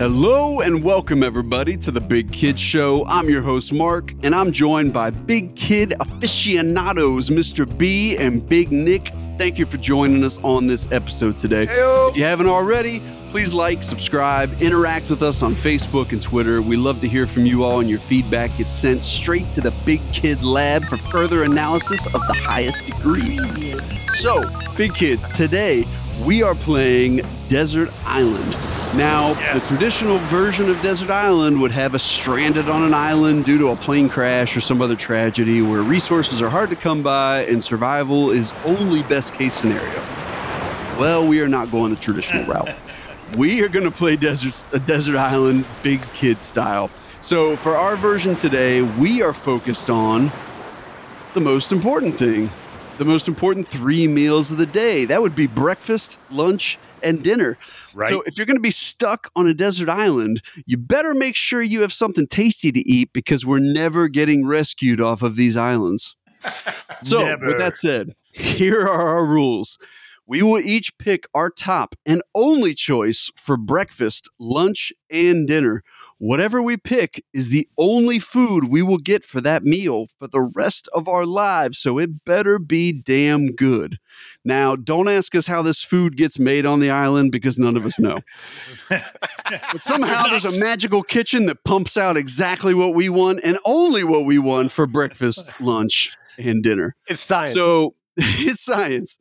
Hello and welcome everybody to the Big Kid Show. I'm your host Mark, and I'm joined by Big Kid aficionados Mr. B and Big Nick. Thank you for joining us on this episode today. If you haven't already, please like, subscribe, interact with us on Facebook and Twitter. We love to hear from you all, and your feedback gets sent straight to the Big Kid Lab for further analysis of the highest degree. So, Big Kids, today we are playing Desert Island. Now, the traditional version of Desert Island would have us stranded on an island due to a plane crash or some other tragedy where resources are hard to come by and survival is only best case scenario. Well, we are not going the traditional route. We are going to play Desert, a Desert Island big kid style. So, for our version today, we are focused on the most important thing the most important three meals of the day. That would be breakfast, lunch, and dinner. Right. So if you're going to be stuck on a desert island, you better make sure you have something tasty to eat because we're never getting rescued off of these islands. So, Never. with that said, here are our rules. We will each pick our top and only choice for breakfast, lunch, and dinner. Whatever we pick is the only food we will get for that meal for the rest of our lives, so it better be damn good. Now, don't ask us how this food gets made on the island because none of us know. but somehow there's a magical kitchen that pumps out exactly what we want and only what we want for breakfast, lunch, and dinner. It's science. So it's science.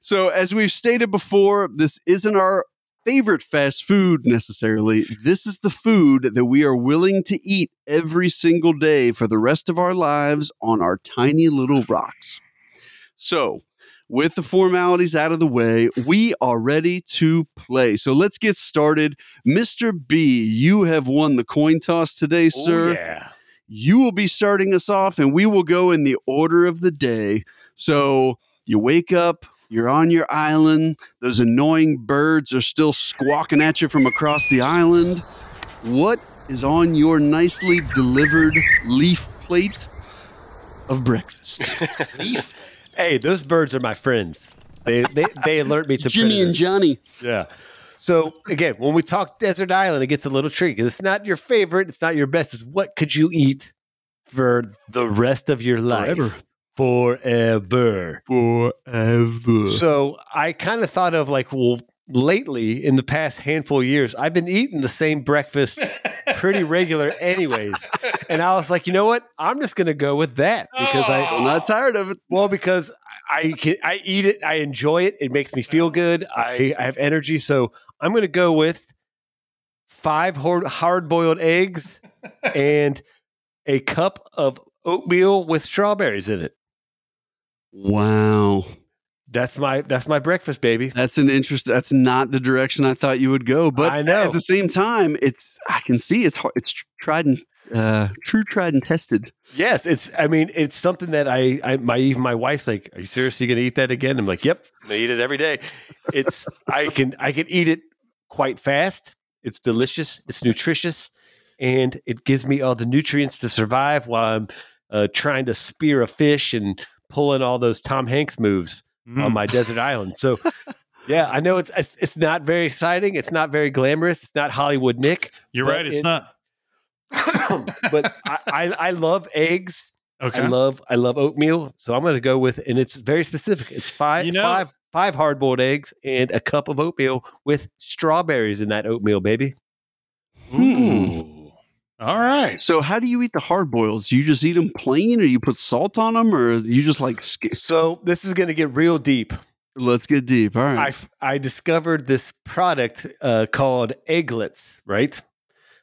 So, as we've stated before, this isn't our favorite fast food necessarily. This is the food that we are willing to eat every single day for the rest of our lives on our tiny little rocks. So, with the formalities out of the way, we are ready to play. So, let's get started. Mr. B, you have won the coin toss today, Oh, sir yeah. you will be starting us off and we will go in the order of the day. So you wake up, you're on your island, those annoying birds are still squawking at you from across the island. What is on your nicely delivered leaf plate of breakfast? Hey, those birds are my friends. They they, they alert me to Jimmy and. Johnny. Yeah. So again, when we talk desert island, it gets a little tricky. It's not your favorite. It's not your best. It's what could you eat for the rest of your life? Forever. Forever. Forever. So I kind of thought of like, well, lately in the past handful of years, I've been eating the same breakfast pretty regular, anyways. And I was like, you know what? I'm just gonna go with that because I oh. I'm not tired of it. Well, because I can I eat it, I enjoy it. It makes me feel good. I, I have energy, so I'm going to go with five hard boiled eggs and a cup of oatmeal with strawberries in it. Wow. That's my that's my breakfast, baby. That's an interest. That's not the direction I thought you would go. But I know. at the same time, it's I can see it's hard. It's tried and uh, true, tried and tested. Yes, it's. I mean, it's something that I, I my even my wife's like, "Are you seriously going to eat that again?" I'm like, "Yep, I eat it every day." It's I can I can eat it quite fast. It's delicious. It's nutritious, and it gives me all the nutrients to survive while I'm uh, trying to spear a fish and pulling all those Tom Hanks moves Mm. on my desert island. So. Yeah, I know it's, it's it's not very exciting. It's not very glamorous. It's not Hollywood Nick. You're right. It's it- not. but I, I, I love eggs. Okay. I love I love oatmeal, so I'm going to go with, and it's very specific. It's five You know- five five hard boiled eggs and a cup of oatmeal with strawberries in that oatmeal, baby. Ooh. All right. So, how do you eat the hard boils? You just eat them plain, or you put salt on them, or you just like? Sk- So this is going to get real deep. Let's get deep. All I right. f- I discovered this product uh, called Egglettes, right?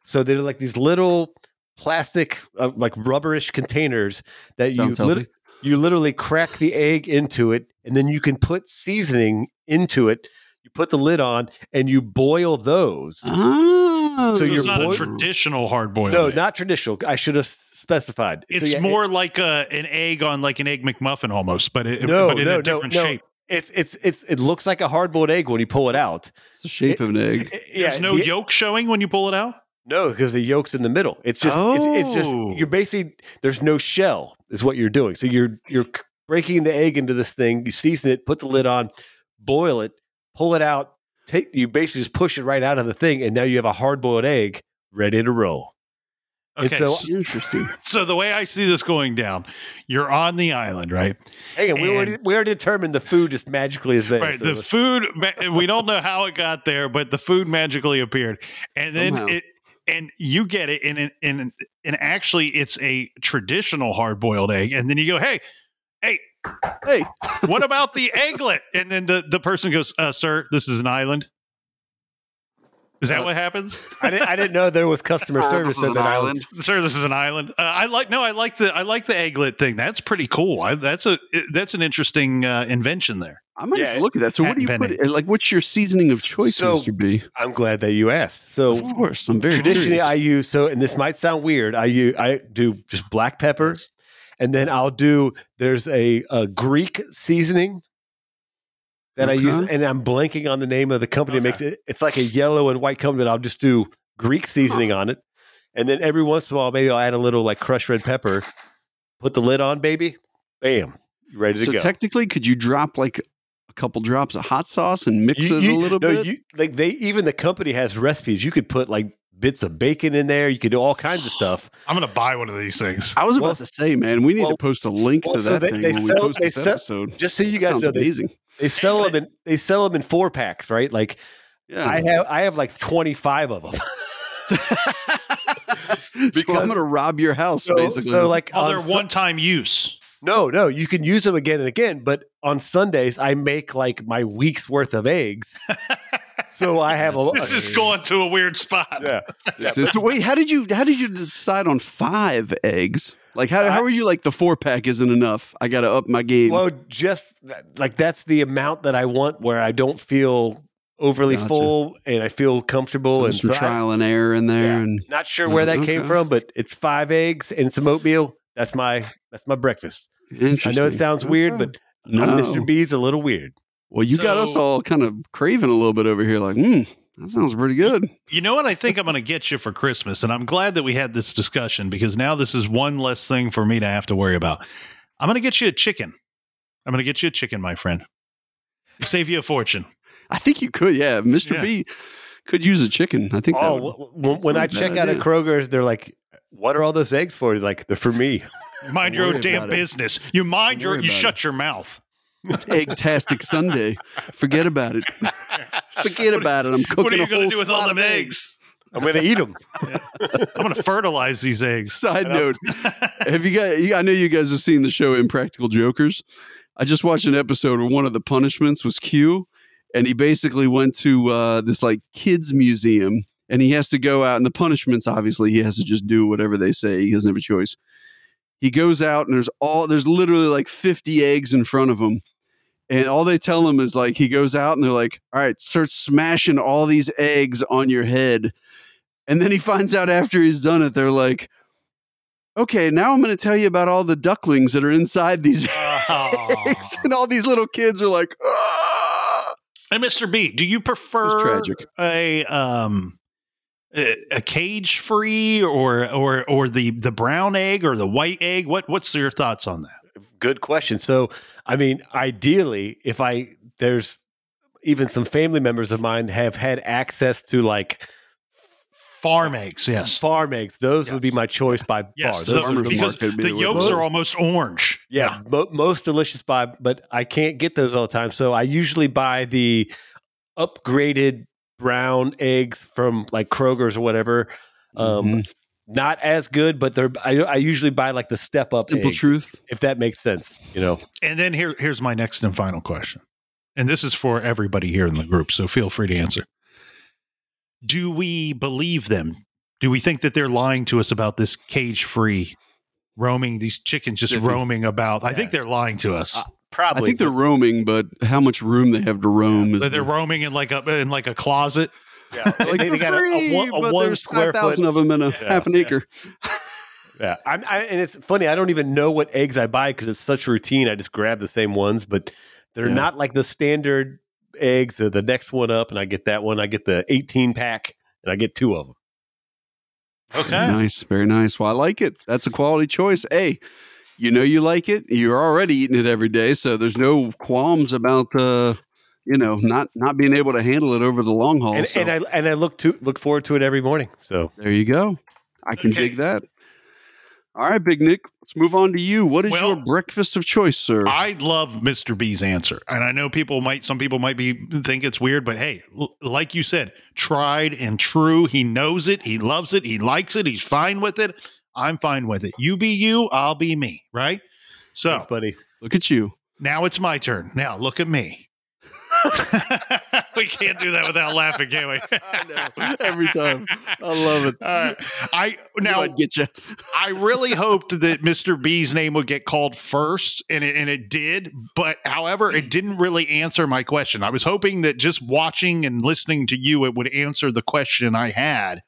So they're like these little plastic, uh, like rubberish containers that you Sounds lit- you literally crack the egg into it, and then you can put seasoning into it. You put the lid on, and you boil those. Ah, So So you're it's not boil- a traditional hard boiled. no, not traditional. I should have specified. So It's yeah, more like a, an egg on like an egg McMuffin almost, but it, No, but in no, a different no. shape. It's it's it's it looks like a hard boiled egg when you pull it out. it's the shape of an egg. Yeah, There's no the- yolk showing when you pull it out. No, because the yolk's in the middle. It's just it's, it's just Oh. you're basically there's no shell is what you're doing. So you're you're breaking the egg into this thing. You season it, put the lid on, boil it, pull it out, take you basically just push it right out of the thing, and now you have a hard boiled egg ready to roll. Okay. so- so, Interesting. so the way I see this going down, you're on the island, right? Hang on, we And- already, we already determined the food just magically is there. Right. so The let's- food, we don't know how it got there, but the food magically appeared, and Somehow. then it, and you get it, and and and actually, it's a traditional hard boiled egg, and then you go, hey, hey, Hey, what about the Egglette? And then the the person goes, uh, sir, this is an island. Is that Uh, what happens? I, didn't, I didn't know there was customer Oh, service this in an that island. island. Sir, this is an island. Uh, I like no, I like the I like the Egglette thing. That's pretty cool. I, that's a that's an interesting uh, invention there. I might Yeah, have to look at that. So, what do you Pat put? It, like, what's your seasoning of choice, So- Mr. B? I'm glad that you asked. So Of course, I'm very traditionally curious. I use so, and this might sound weird. I use I do just black pepper, and then I'll do there's a, a Greek seasoning that I use, and I'm blanking on the name of the company. It makes it it's like a yellow and white company. But I'll just do Greek seasoning on it, and then every once in a while maybe I'll add a little like crushed red pepper. Put the lid on, baby. Bam, you ready to so go. technically, could you drop like a couple drops of hot sauce and mix You- it you- a little no, bit? You, like they even the company has recipes. You could put like bits of bacon in there. You could do all kinds of stuff. I'm gonna buy one of these things. I was about well- to say, man, we need well- to post a link well, to so that they- thing they when we sell- post they this sell- episode. Just so you guys know, they, amazing. they sell them in they sell them in four packs, right? Like Yeah. I have I have like twenty five of them. so I'm going to rob your house, So, basically. so like Oh, on they're one time use. No no you can use them again and again, but on Sundays I make like my week's worth of eggs. so I have a This is going to a weird spot. yeah. This is- so wait, how did you how did you decide on five eggs? Like how how are you like the four pack isn't enough? I got to up my game. Well, just like that's the amount that I want where I don't feel overly Gotcha. full and I feel comfortable So and some so I- trial and error in there, Yeah. and Not sure where that came from, but it's five eggs and some oatmeal. That's my that's my breakfast. I know it sounds weird, but no. I'm Mr. B's a little weird. Well, you got us all kind of craving a little bit over here. Like, hmm, that sounds pretty good. You know what I think I'm going to get you for Christmas, and I'm glad that we had this discussion because now this is one less thing for me to have to worry about. I'm going to get you a chicken. I'm going to get you a chicken, my friend. Save you a fortune. I think you could, yeah. Mr. Yeah. B could use a chicken. I think. that Oh, would- w- w- when I I a bad check out at idea. Kroger's, they're like, "What are all those eggs for?" Like, they're for me. Mind your own damn about it. business. You mind your, you about shut your mouth. it's Egg-tastic Sunday. Forget about it. Forget about it. I'm cooking What are you a going whole to do with all them of eggs? I'm gonna eat them. I'm going to fertilize these eggs. Side note: Have you guys? I know you guys have seen the show Impractical Jokers. I just watched an episode where one of the punishments was Q, and he basically went to uh, this like kids museum, and he has to go out. And the punishments, obviously, he has to just do whatever they say. He doesn't have a choice. He goes out, and there's all there's literally like 50 eggs in front of him. And all they tell him is like he goes out and they're like, "All right, start smashing all these eggs on your head." And then he finds out after he's done it, they're like, okay, now I'm going to tell you about all the ducklings that are inside these eggs. And all these little kids are like, ah! Hey, Mr. B, do you prefer tragic. a um a, cage free or or or the the brown egg or the white egg? What what's your thoughts on that? Good question. So, I mean, ideally, if I there's even some family members of mine have had access to like Farm eggs, yes. farm eggs, those would be my choice by Yes, far. the- Those because market would be the the yolks are almost orange. yeah, mo- most delicious by, but I can't get those all the time. So I usually buy the upgraded brown eggs from like Kroger's or whatever. Um, Mhm. Not as good, but they're. I, I usually buy like the step up simple eggs, truth. if that makes sense. You know, And then here here's my next and final question. And this is for everybody here in the group, so feel free to answer. Do we believe them? Do we think that they're lying to us about this cage free roaming, these chickens just roaming about? I think they're lying to us. Uh, I think they're roaming, but how much room they have to roam is that they're the- roaming in like a in like a closet. yeah, like they, they they're got a, free, a one, a but one there's square foot 5,000 of them in a Yeah, half an yeah. acre. Yeah, I'm, I, and it's funny. I don't even know what eggs I buy because it's such routine. I just grab the same ones, but they're Yeah. not like the standard eggs. Or the next one up, and I get that one. I get the 18 pack, and I get two of them. Okay. Very nice. Very nice. Well, I like it. That's a quality choice. Hey, you know you like it. You're already eating it every day, so there's no qualms about uh, you know, not not being able to handle it over the long haul. and, so and I and I look to look forward to it every morning. So there you go. I can Okay. dig that. All right, Big Nick, let's move on to you. What is Well, your breakfast of choice, sir? I love Mr. B's answer. And I know people might, some people might be think it's weird, but hey, l- like you said, tried and true. He knows it. He loves it. He likes it. He's fine with it. I'm fine with it. You be you, I'll be me. Right. So thanks, buddy. Look at you. now it's my turn. Now look at me. we can't do that without laughing, can we? I know. Every time. I love it. All right. I Now now I'd get you. I really hoped that Mr. B's name would get called first, and it, and it did. But however, it didn't really answer my question. I was hoping that just watching and listening to you, it would answer the question I had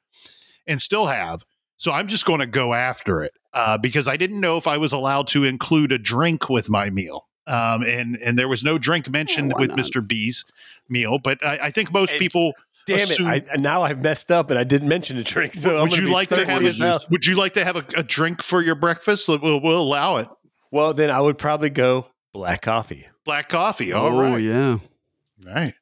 and still have. So I'm just going to go after it uh, because I didn't know if I was allowed to include a drink with my meal. Um, and and there was no drink mentioned why with not? Mr. B's meal, but I, I think most And- people. Damn assume- it! I, now I've messed up and I didn't mention a drink. So I'm would you like to have a, Would you like to have a, a drink for your breakfast? We'll, we'll allow it. Well, then I would probably go black coffee. Black coffee. All oh, right. yeah. Right.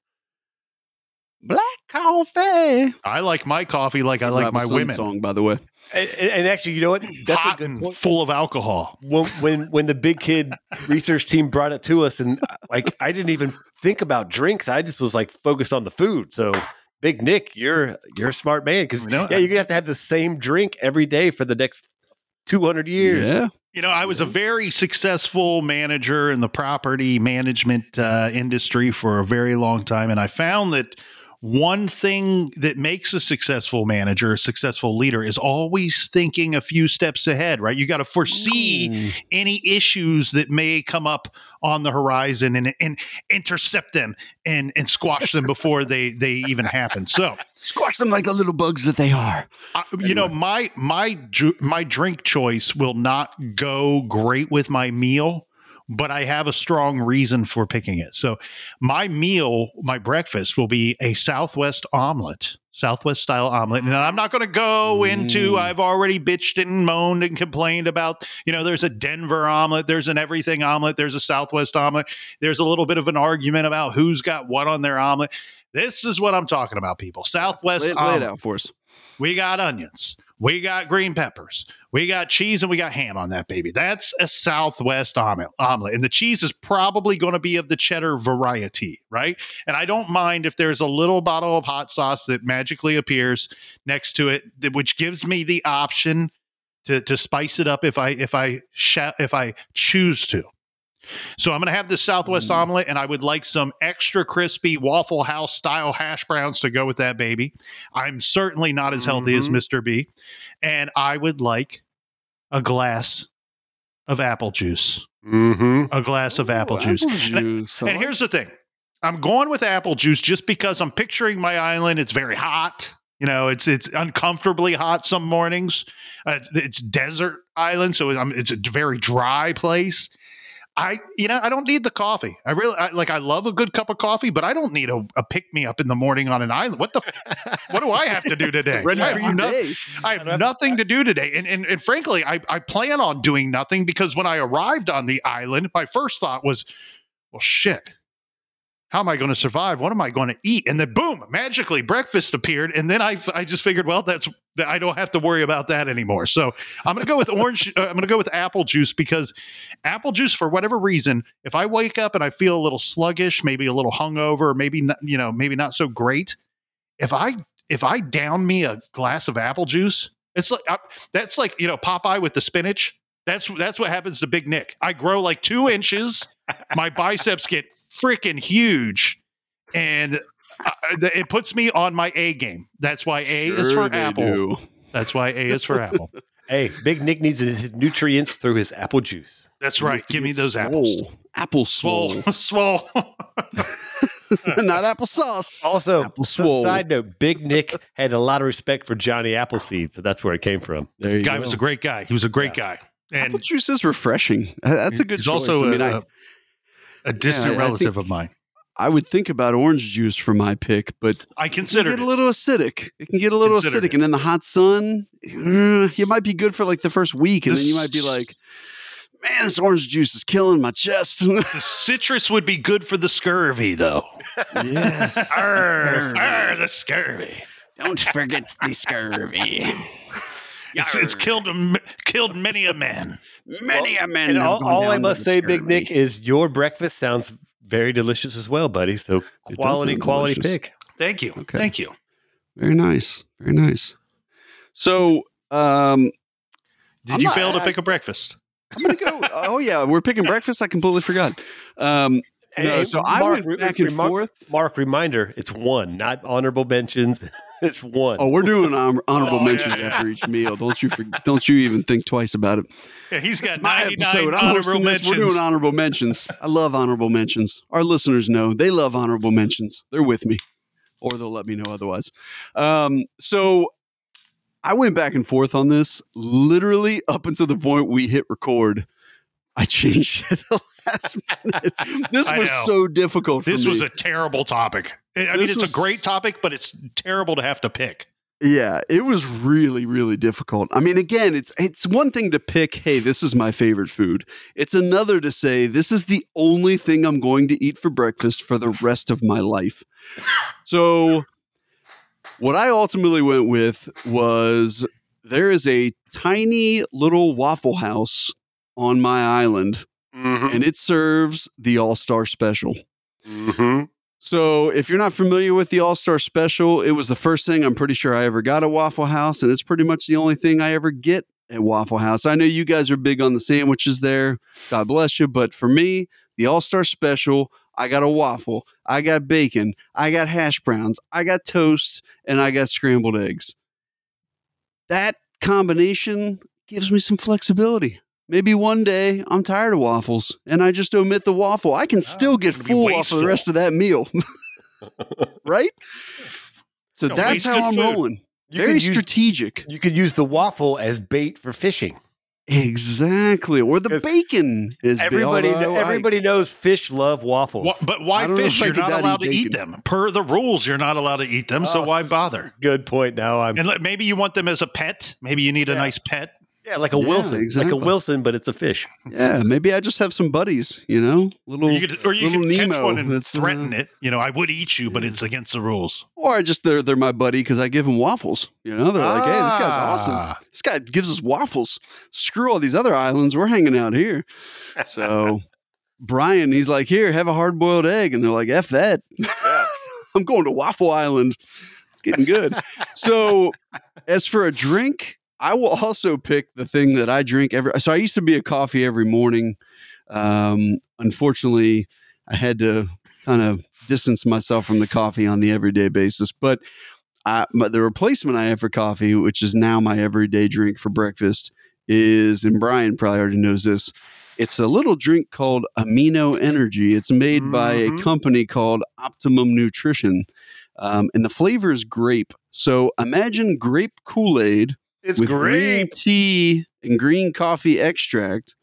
Black coffee. I like my coffee like I like my women. song, by the way. And, and- and actually, you know what? That's Hot a good and point. full of alcohol. When, when when the big kid research team brought it to us, and like I didn't even think about drinks. I just was like focused on the food. So, Big Nick, you're you're a smart man because No, yeah, you're gonna have to have the same drink every day for the next two hundred years. Yeah. You know, I was a very successful manager in the property management uh, industry for a very long time. And I found that one thing that makes a successful manager, a successful leader, is always thinking a few steps ahead, right? You got to foresee Mm. any issues that may come up on the horizon and, and intercept them and, and squash them before they, they even happen. So, Squash them like the little bugs that they are. I, you know my my my drink choice will not go great with my meal but i have a strong reason for picking it so my meal my breakfast will be a southwest omelet southwest style omelet and i'm not going to go into Mm. i've already bitched and moaned and complained about you know there's a denver omelet there's an everything omelet there's a southwest omelet there's a little bit of an argument about who's got what on their omelet this is what i'm talking about people southwest Lay, lay omelet it out for us. we got onions. We got green peppers. We got cheese and we got ham on that baby. That's a Southwest omelet. And the cheese is probably going to be of the cheddar variety, right? And I don't mind if there's a little bottle of hot sauce that magically appears next to it, which gives me the option to, to spice it up if I if I sha- if I choose to. So I'm going to have the Southwest Mm. omelet, and I would like some extra crispy Waffle House style hash browns to go with that baby. I'm certainly not as healthy as Mhm. Mr. B, and I would like a glass of apple juice. Mm-hmm. A glass of apple juice. Apple juice. I And here's the thing I'm going with apple juice just because I'm picturing my island. It's very hot. You know, it's it's uncomfortably hot some mornings. Uh, it's desert island, so I'm, it's a very dry place. I, you know, I don't need the coffee. I really I, like. I love a good cup of coffee, but I don't need a, a pick me up in the morning on an island. What the? what do I have to do today? Ready I have no- day. I have nothing to do today. And, and, and frankly, I, I plan on doing nothing because when I arrived on the island, my first thought was, well, shit, how am I going to survive? What am I going to eat? And then boom, magically breakfast appeared. And then I, I just figured, well, that's that I don't have to worry about that anymore. So I'm going to go with orange. Uh, I'm going to go with apple juice because apple juice, for whatever reason, if I wake up and I feel a little sluggish, maybe a little hungover, maybe not, you know, maybe not so great. If I if I down me a glass of apple juice, it's like I, that's like you know Popeye with the spinach. That's that's what happens to Big Nick. I grow like two inches. My biceps get freaking huge, and uh, it puts me on my A game. That's why A is for apple. do. That's why A is for apple. Hey, Big Nick needs his nutrients through his apple juice. That's He right. Give me get those apples. swole. Apple swole, Swole, swole. not applesauce. Also, Apple s- swole. side note: Big Nick had a lot of respect for Johnny Appleseed, so that's where it came from. There guy go. was a great guy. He was a great guy, Apple and juice is refreshing. That's a good he's choice. also I mean, a, I, a, a distant Yeah, I relative think- of mine. I would think about orange juice for my pick, but I consider it can get a little acidic. It can get a little Considered acidic, it. and in the hot sun, uh, you might be good for like the first week, and The then you might be like, Man, this orange juice is killing my chest. The citrus would be good for the scurvy, though. yes. Arr, arr, the scurvy. Don't forget the scurvy. It's, it's killed a m- killed many a man. Many a man. And all, all I must say, Big. Nick, is your breakfast sounds very delicious as well, buddy. So does quality, quality delicious. pick. Thank you. Okay. Thank you. Very nice. Very nice. So, um, Did I'm you not- fail to I- pick a breakfast? I'm gonna go. oh yeah, we're picking breakfast. I completely forgot. Um, no, so I went back and remark- forth. Mark, reminder: it's one, not honorable mentions. it's one. Oh, we're doing hon- honorable Oh, mentions yeah. after each meal. Don't you? For, don't you even think twice about it. Yeah, he's This got my episode. I'm honorable hosting this. mentions. We're doing honorable mentions. I love honorable mentions. Our listeners know they love honorable mentions. They're with me, or they'll let me know otherwise. Um, so I went back and forth on this, literally up until the point we hit record. I changed it the last minute. This was so difficult for this me. was a terrible topic. I I mean, This it's was- a great topic, but it's terrible to have to pick. Yeah, it was really, really difficult. I mean, again, it's it's one thing to pick, hey, this is my favorite food. It's another to say this is the only thing I'm going to eat for breakfast for the rest of my life. So what I ultimately went with was there is a tiny little waffle house on my island, Mhm, and it serves the All-Star special. mhm. So, if you're not familiar with the All Star Special, it was the first thing I'm pretty sure I ever got at Waffle House, and it's pretty much the only thing I ever get at Waffle House. I know you guys are big on the sandwiches there. God bless you. But for me, the All Star Special, I got a waffle, I got bacon, I got hash browns, I got toast, and I got scrambled eggs. That combination gives me some flexibility. Maybe one day I'm tired of waffles and I just omit the waffle. I can ah, still get full off of the rest of that meal. right? So Don't that's how I'm food. rolling. You Very could use strategic. you could use the waffle as bait for fishing. Exactly. Or the bacon is big, Everybody, although I- everybody knows fish love waffles. Wha- but why I don't know fish? You're not not allowed to eat eat them. Per the rules, you're not allowed to eat them. so Oh, why bother? Good point. Now I'm And maybe you want them as a pet. Maybe you need a nice pet. Yeah, like a Yeah, Wilson, exactly. like a Wilson, but it's a fish. Yeah, maybe I just have some buddies, you know? Little Or you could, or you little could catch Nemo one and threaten uh, it. You know, I would eat you, but it's against the rules. or I just they're they're my buddy because I give them waffles. You know, they're like, hey, this guy's awesome. Ah. This guy gives us waffles. Screw all these other islands. We're hanging out here. So Brian, he's like, here, have a hard boiled egg. And they're like, F that. I'm going to Waffle Island. It's getting good. so as for a drink, I will also pick the thing that I drink every so I used to be a coffee every morning. Um, unfortunately, I had to kind of distance myself from the coffee on the everyday basis. But I, but the replacement I have for coffee, which is now my everyday drink for breakfast, is and Brian probably already knows this. It's a little drink called Amino Energy. It's made by a Mhm. company called Optimum Nutrition, um, and the flavor is grape. So imagine grape Kool Aid It's with green tea and green coffee extract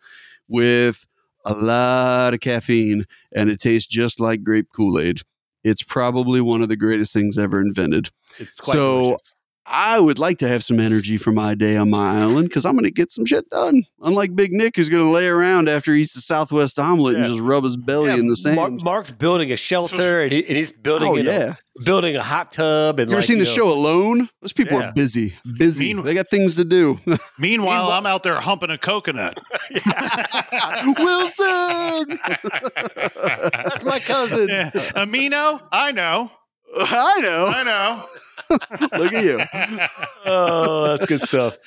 with a lot of caffeine and it tastes just like grape Kool-Aid. It's probably one of the greatest things ever invented. It's quite So, delicious. I would like to have some energy for my day on my island because I'm going to get some shit done. Unlike Big Nick, who's going to lay around after he eats the Southwest omelet Yeah. and just rub his belly Yeah, in the Mar- sand. Mark's building a shelter, and, he, and he's building oh you know, yeah! building a hot tub. And You ever like, seen the know- show Alone? Those people Yeah. are busy, busy. Mean- they got things to do. Meanwhile, Meanwhile- I'm out there humping a coconut. Wilson, That's my cousin. Yeah. Amino, I know. I know. I know. Look at you. Oh, that's good stuff.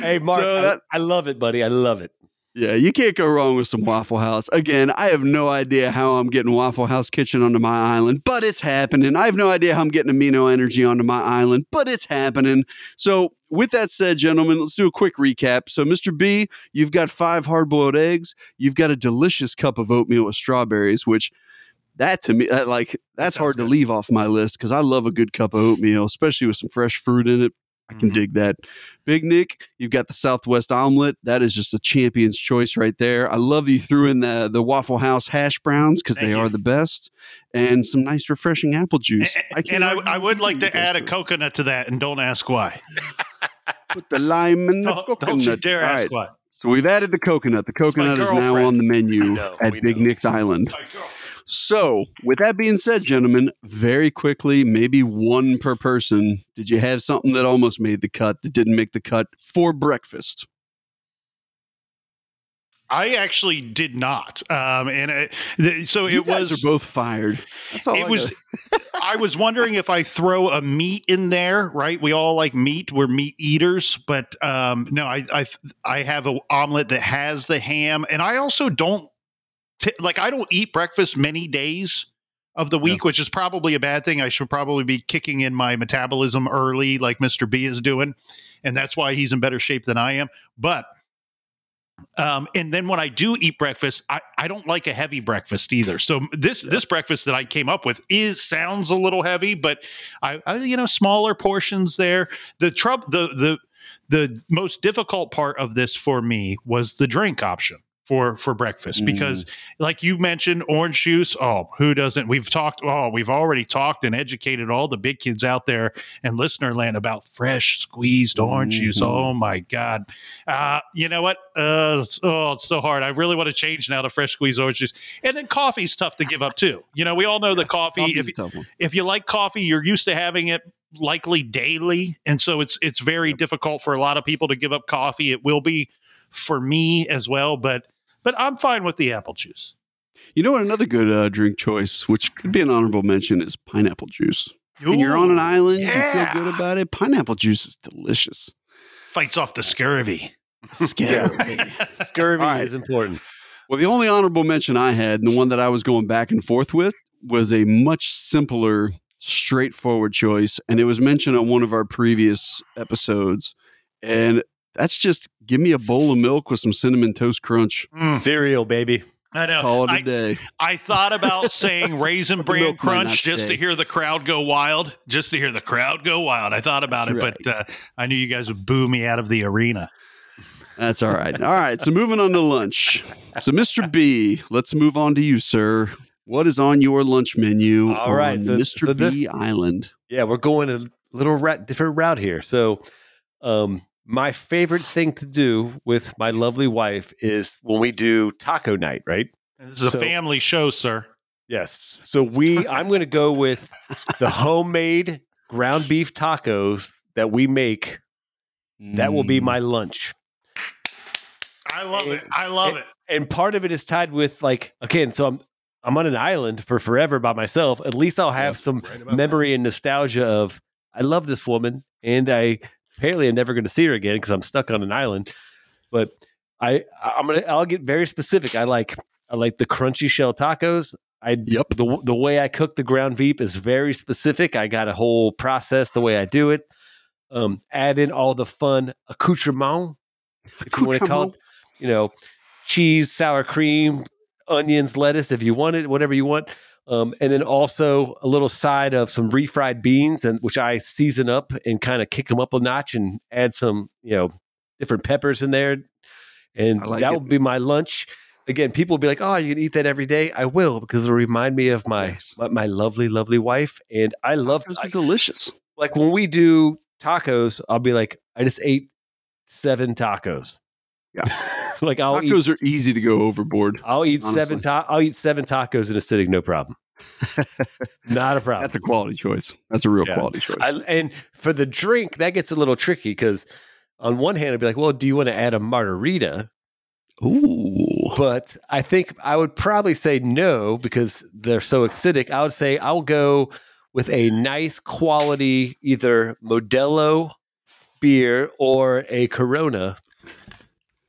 Hey, Mark, So I- I, love it, buddy. I love it. Yeah, you can't go wrong with some Waffle House. Again, I have no idea how I'm getting Waffle House Kitchen onto my island, but it's happening. I have no idea how I'm getting amino energy onto my island, but it's happening. So, with that said, gentlemen, let's do a quick recap. So, Mr. B, you've got five hard boiled eggs. You've got a delicious cup of oatmeal with strawberries, which that to me, that, like, that's hard to leave off my list because I love a good cup of oatmeal, especially with some fresh fruit in it. I can Mhm. dig that. Big Nick, you've got the Southwest omelet. That is just a champion's choice right there. I love that you threw in the the Waffle House hash browns because they you. are the best, and some nice refreshing apple juice. And, can't and I, I would like to add a coconut to that, and don't ask why. Put the lime in the Don't, coconut. don't you dare ask right. why. So we've added the coconut. The coconut is now on the menu know, at Big know. Nick's Island. So, with that being said, gentlemen, very quickly, maybe one per person. Did you have something that almost made the cut that didn't make the cut for breakfast? I actually did not. Um, and the, so You it guys was are both fired. That's all it I was. I was wondering if I throw a meat in there, right? We all like meat. We're meat eaters, but um, no, I, I I have an omelet that has the ham, and I also don't t- like I don't eat breakfast many days of the week, which is probably a bad thing. I should probably be kicking in my metabolism early, like Mister B is doing, and that's why he's in better shape than I am. But um, and then when I do eat breakfast, I, I don't like a heavy breakfast either. So this this breakfast that I came up with is sounds a little heavy, but I, I you know smaller portions there. The trouble the the the most difficult part of this for me was the drink option for for breakfast. Because like you mentioned orange juice oh who doesn't? We've talked oh we've already talked and educated all the big kids out there and listener land about fresh squeezed orange juice. Mhm. oh my god. Uh you know what? Uh oh it's so hard. I really want to change now to fresh squeezed orange juice. And then coffee's tough to give up too. You know we all know the coffee if, a tough one. if you like coffee, you're used to having it likely daily, and so it's it's very difficult for a lot of people to give up coffee. It will be for me as well, but but I'm fine with the apple juice. You know what? Another good uh, drink choice, which could be an honorable mention, is pineapple juice. And you're on an island, you feel good about it. Pineapple juice is delicious. Fights off the scurvy. Scary. Scurvy All right. is important. Well, the only honorable mention I had, and the one that I was going back and forth with, was a much simpler, straightforward choice. And it was mentioned on one of our previous episodes. And that's just give me a bowl of milk with some cinnamon toast crunch. Mm, Cereal, baby. I know. Call it a I, day. I thought about saying raisin bran milk might not crunch just stay. to hear the crowd go wild, just to hear the crowd go wild. I thought about it, That's but uh, I knew you guys would boo me out of the arena. That's all right. All right. So moving on to lunch. So, Mr. B, let's move on to you, sir. What is on your lunch menu? All right, on so- Mr. so this- B Island. Yeah, we're going a little ra- different route here. So, um, my favorite thing to do with my lovely wife is when we do taco night, right? This is a family show, sir. Yes. So we, I'm going to go with the homemade ground beef tacos that we make. That will be Mm. my lunch. I love it. it. I love it. and part of it is tied with like again so i'm i'm on an island for forever by myself at least i'll have some memory and nostalgia of i love this woman and i apparently i'm never going to see her again because i'm stuck on an island. But i i'm gonna i'll get very specific. I like i like the crunchy shell tacos. I Yep. the, the way i cook the ground veep is very specific. I got a whole process the way i do it. Um add in all the fun accoutrement if you want to call it you know, cheese, sour cream, onions, lettuce, if you want it, whatever you want. Um, and then also a little side of some refried beans, and which I season up and kind of kick them up a notch and add some, you know, different peppers in there. And like that will be my lunch. Again, people will be like, "Oh, you can eat that every day." I will because it'll remind me of my Yes. my, my lovely, lovely wife. And I love Those are delicious. like when we do tacos. I'll be like, "I just ate seven tacos." Yeah. like I'll eat Tacos are easy to go overboard. I'll eat seven. Ta- I'll eat seven tacos in a sitting, no problem. Not a problem. That's a quality choice. That's a real Yeah. quality choice. I, and for the drink, that gets a little tricky because on one hand, I'd be like, "Well, do you want to add a margarita?" Ooh. But I think I would probably say no because they're so acidic. I would say I'll go with a nice quality, either Modelo beer or a Corona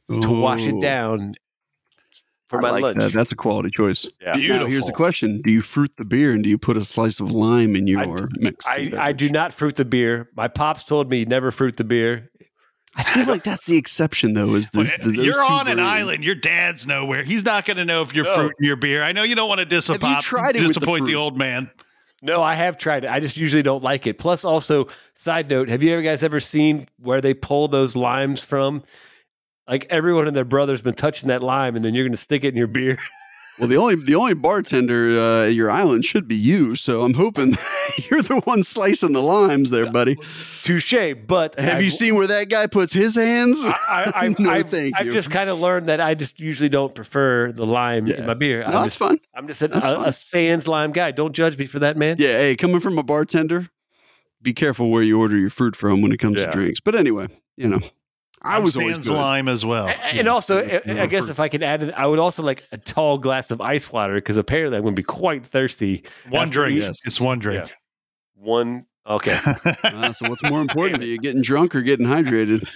to wash it down for I my like lunch. that. That's a quality choice. Yeah. Now, here's the question: Do you fruit the beer and do you put a slice of lime in I your d- Mexican I, I do not fruit the beer. My pops told me never fruit the beer. I feel like that's the exception, though. Is this? Well, those you're two on an brands. island. Your dad's nowhere. He's not going to know if you're No. fruiting your beer. I know you don't want to disappoint, tried it with the disappoint the, old man. No, I have tried it. I just usually don't like it. Plus, also, side note: Have you ever guys ever seen where they pull those limes from? Like everyone and their brother's been touching that lime, and then you're going to stick it in your beer. Well, the only the only bartender uh, at your island should be you. So I'm hoping you're the one slicing the limes there, buddy. Touche. But Have I've- you seen where that guy puts his hands? I, I, no, I've, thank I've you. just kind of learned that I just usually don't prefer the lime Yeah. in my beer. no, I'm that's just, fun. I'm just an, a, a sans lime guy. Don't judge me for that, man. Yeah, hey, coming from a bartender, be careful where you order your fruit from when it comes Yeah. to drinks. But anyway, you know, I was always good. lime as well. A- And also, Yeah, I- I guess if I can add it, I would also like a tall glass of ice water because apparently I'm going to be quite thirsty. one drink. yes, It's one drink. One, okay. Uh, so what's more important to you, getting drunk or getting hydrated?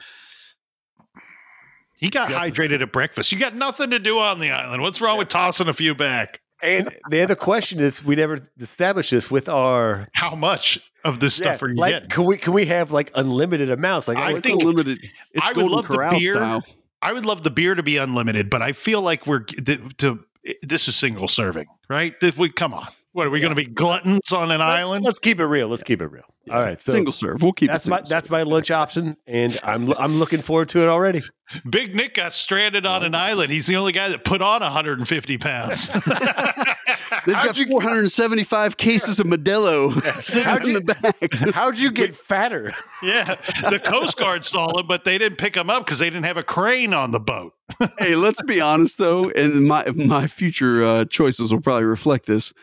he got Yes. hydrated at breakfast. You got nothing to do on the island. What's wrong with tossing a few back? And the other question is, we never established this with our How much of this stuff are you like, getting? Can we can we have like unlimited amounts? Like, I oh, think- unlimited. It's I would Golden love the Corral beer. style. I would love the beer to be unlimited, but I feel like we're to, to this is single serving, right? If we come on, what are we going to be gluttons on an let- island? Let's keep it real. Let's keep it real. All right, so single serve. We'll keep that's it. my single that's my lunch option, and I'm I'm looking forward to it already. Big Nick got stranded on an island. He's the only guy that put on 150 pounds. They've got you, 475 cases of Modelo sitting in you- the back. How'd you get fatter? yeah, the Coast Guard saw him, but they didn't pick him up because they didn't have a crane on the boat. hey, let's be honest though, and my my future uh, choices will probably reflect this.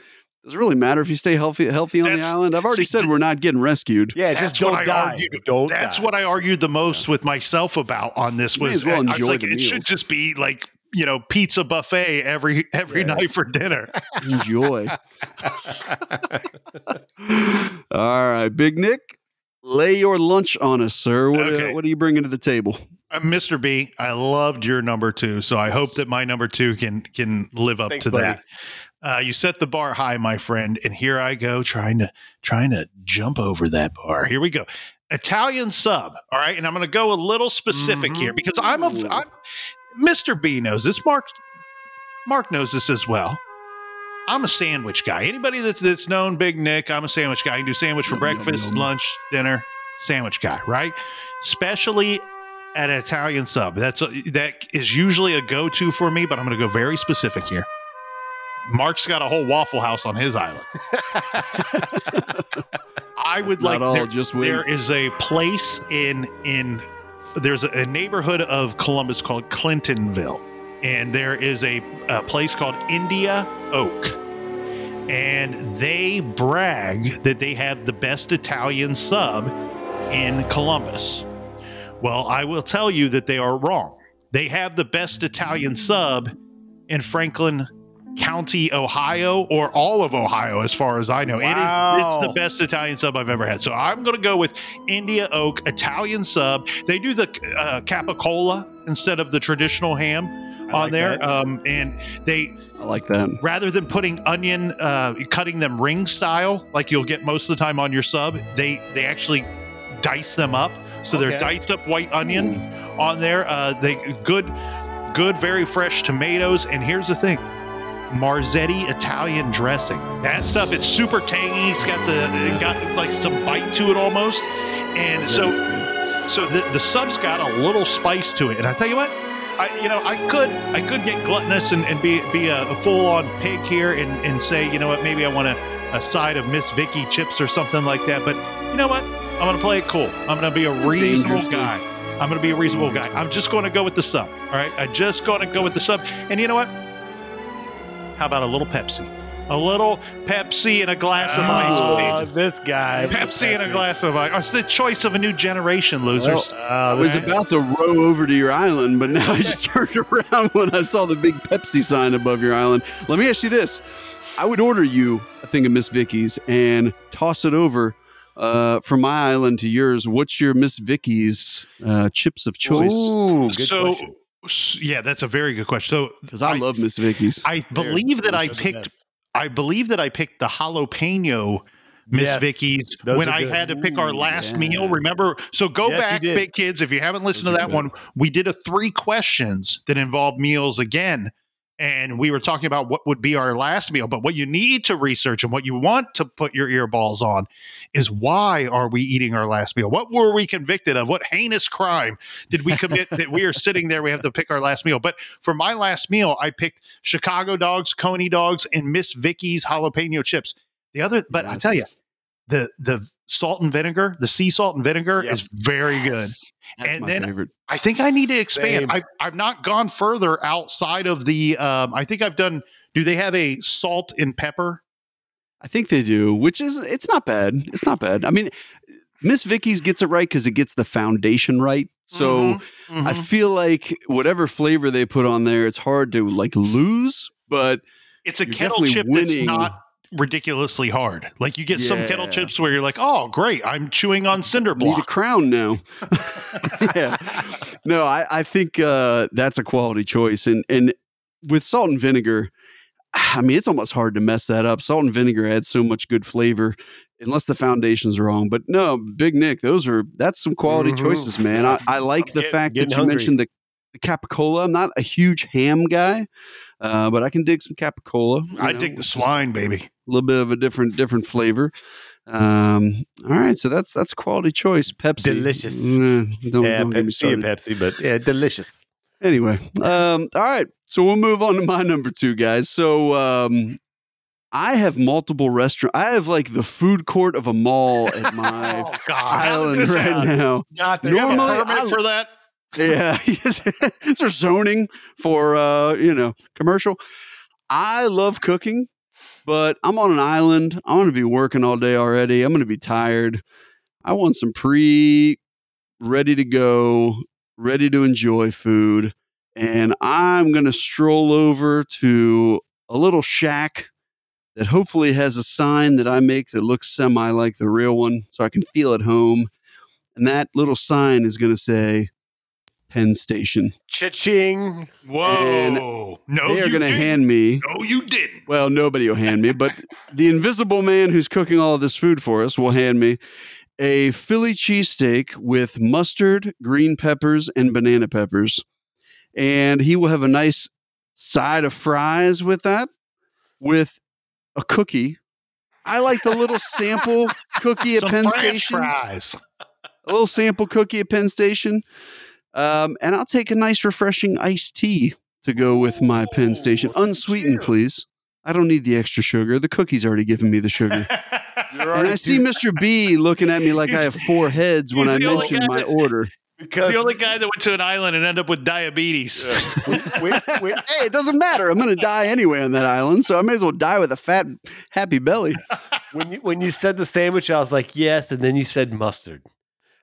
Does it really matter if you stay healthy healthy on That's- the island? I've already see, said we're not getting rescued. Yeah, it's That's just don't what I die. argued. Don't. That's die. what I argued the most with myself about on this You was as well I was like, the it should just be like you know pizza buffet every every Yeah. night for dinner. Enjoy. All right, Big Nick, lay your lunch on us, sir. What, uh, what are you bringing to the table? Uh, Mr. B, I loved your number two, so I hope that my number two can can live up Thanks, to buddy. that. Uh, you set the bar high, my friend, and here I go trying to trying to jump over that bar. Here we go. Italian sub, all right, and I'm going to go a little specific here because I'm a. I'm, Mr. B knows this. Mark Mark knows this as well. I'm a sandwich guy. Anybody that's that's known Big Nick, I'm a sandwich guy. I can do sandwich for Yum, yum, breakfast, yum. lunch, dinner. Sandwich guy, right? Especially at an Italian sub. That's a, that is usually a go-to for me, but I'm going to go very specific here. Mark's got a whole Waffle House on his island. I would Not like all, there, just wait. there is a place in in there's a, a neighborhood of Columbus called Clintonville, and there is a, a place called India Oak, and they brag that they have the best Italian sub in Columbus. Well, I will tell you that they are wrong. They have the best Italian sub in Franklin County, Ohio, or all of Ohio, as far as I know. It is it's the best Italian sub I've ever had. So I'm going to go with India Oak Italian sub. They do the uh, capicola instead of the traditional ham on like there, um, and they I like that. rather than putting onion, uh, cutting them ring style like you'll get most of the time on your sub, they they actually dice them up. So they're diced up white onion on there. Uh, they good, good, very fresh tomatoes. And here's the thing. Marzetti Italian dressing. That stuff, it's super tangy. It's got the it got like some bite to it almost. And so so the, the sub's got a little spice to it. And I tell you what, I you know, I could I could get gluttonous and, and be be a, a full on pig here and, and say, you know what, maybe I want a, a side of Miss Vickie chips or something like that. But you know what? I'm gonna play it cool. I'm gonna be a reasonable guy. I'm gonna be a reasonable guy. I'm just gonna go with the sub. All right. I'm just gonna go with the sub. And you know what? How about a little Pepsi? A little Pepsi and a glass of ice, Oh, please. this guy. Pepsi and a glass of ice. It's the choice of a new generation, losers. Oh, I was about to row over to your island, but now I just turned around when I saw the big Pepsi sign above your island. Let me ask you this: I would order you a thing of Miss Vickie's and toss it over uh, from my island to yours. What's your Miss Vickie's uh, chips of choice? Ooh, good so, question. S- yeah, that's a very good question. So, Because I, love Miss Vickie's. I believe that I Those are the picked. I believe that I picked the jalapeno Miss Yes, Vickie's when I had to pick our Ooh, last yeah. meal. Remember? So go Yes, back, big kids. If you haven't listened Those to that good. one, we did a three questions that involved meals again. And we were talking about what would be our last meal. But what you need to research and what you want to put your earballs on is why are we eating our last meal? What were we convicted of? What heinous crime did we commit that we are sitting there? We have to pick our last meal. But for my last meal, I picked Chicago dogs, Coney dogs, and Miss Vickie's jalapeno chips. The other, but I tell you, the the salt and vinegar, the sea salt and vinegar Yep. is very good. That's And then favorite. I think I need to expand. I've, I've not gone further outside of the. Um, I think I've done. Do they have a salt and pepper? I think they do, which is it's not bad. It's not bad. I mean, Miss Vickie's gets it right because it gets the foundation right. So Mhm. I feel like whatever flavor they put on there, it's hard to like lose. But it's a kettle chip winning. that's not ridiculously hard. Like you get some kettle chips where you're like, oh, great, I'm chewing on cinder need a crown now. yeah. No, I, I think uh, that's a quality choice. And and with salt and vinegar, I mean, it's almost hard to mess that up. Salt and vinegar adds so much good flavor, unless the foundation's wrong. But no, Big Nick, those are that's some quality Mhm. choices, man. I, I like the Get- fact that getting you hungry. mentioned the, the capicola. I'm not a huge ham guy, uh, but I can dig some capicola. I know, dig the swine, baby. a little bit of a different different flavor. Um, all right, so that's that's quality choice. Pepsi, Delicious. Mm, don't, yeah, don't get Pepsi and. Pepsi, but yeah, delicious. Anyway, um, all right, so we'll move on to my number two, guys. So um, I have multiple restaurant. I have like the food court of a mall at my Oh God, island right now. Not Do you have a Normally, permit I- for that? Yeah, is there zoning for uh, you know commercial? I love cooking, but I'm on an island. I'm going to be working all day already. I'm going to be tired. I want some pre, ready to go, ready to enjoy food, and I'm going to stroll over to a little shack that hopefully has a sign that I make that looks semi like the real one, so I can feel at home. And that little sign is going to say Penn Station. Cha-ching. Whoa! no, they are going to didn't. hand me. No, you didn't. Well, nobody will hand me, but the invisible man who's cooking all of this food for us will hand me a Philly cheesesteak with mustard, green peppers, and banana peppers. And he will have a nice side of fries with that, with a cookie. I like the little sample cookie at Some Penn French Station. fries. A little sample cookie at Penn Station. Um, and I'll take a nice, refreshing iced tea to go with my Penn Station. Ooh, look at Unsweetened, please. I don't need the extra sugar. The cookie's already given me the sugar. And already I see Mr. B looking at me like I have four heads when I the only mention my that- order. He's because the only guy that went to an island and ended up with diabetes. we, we, we, Hey, it doesn't matter. I'm going to die anyway on that island, so I may as well die with a fat, happy belly. when you when you said the sandwich, I was like, yes, and then you said mustard,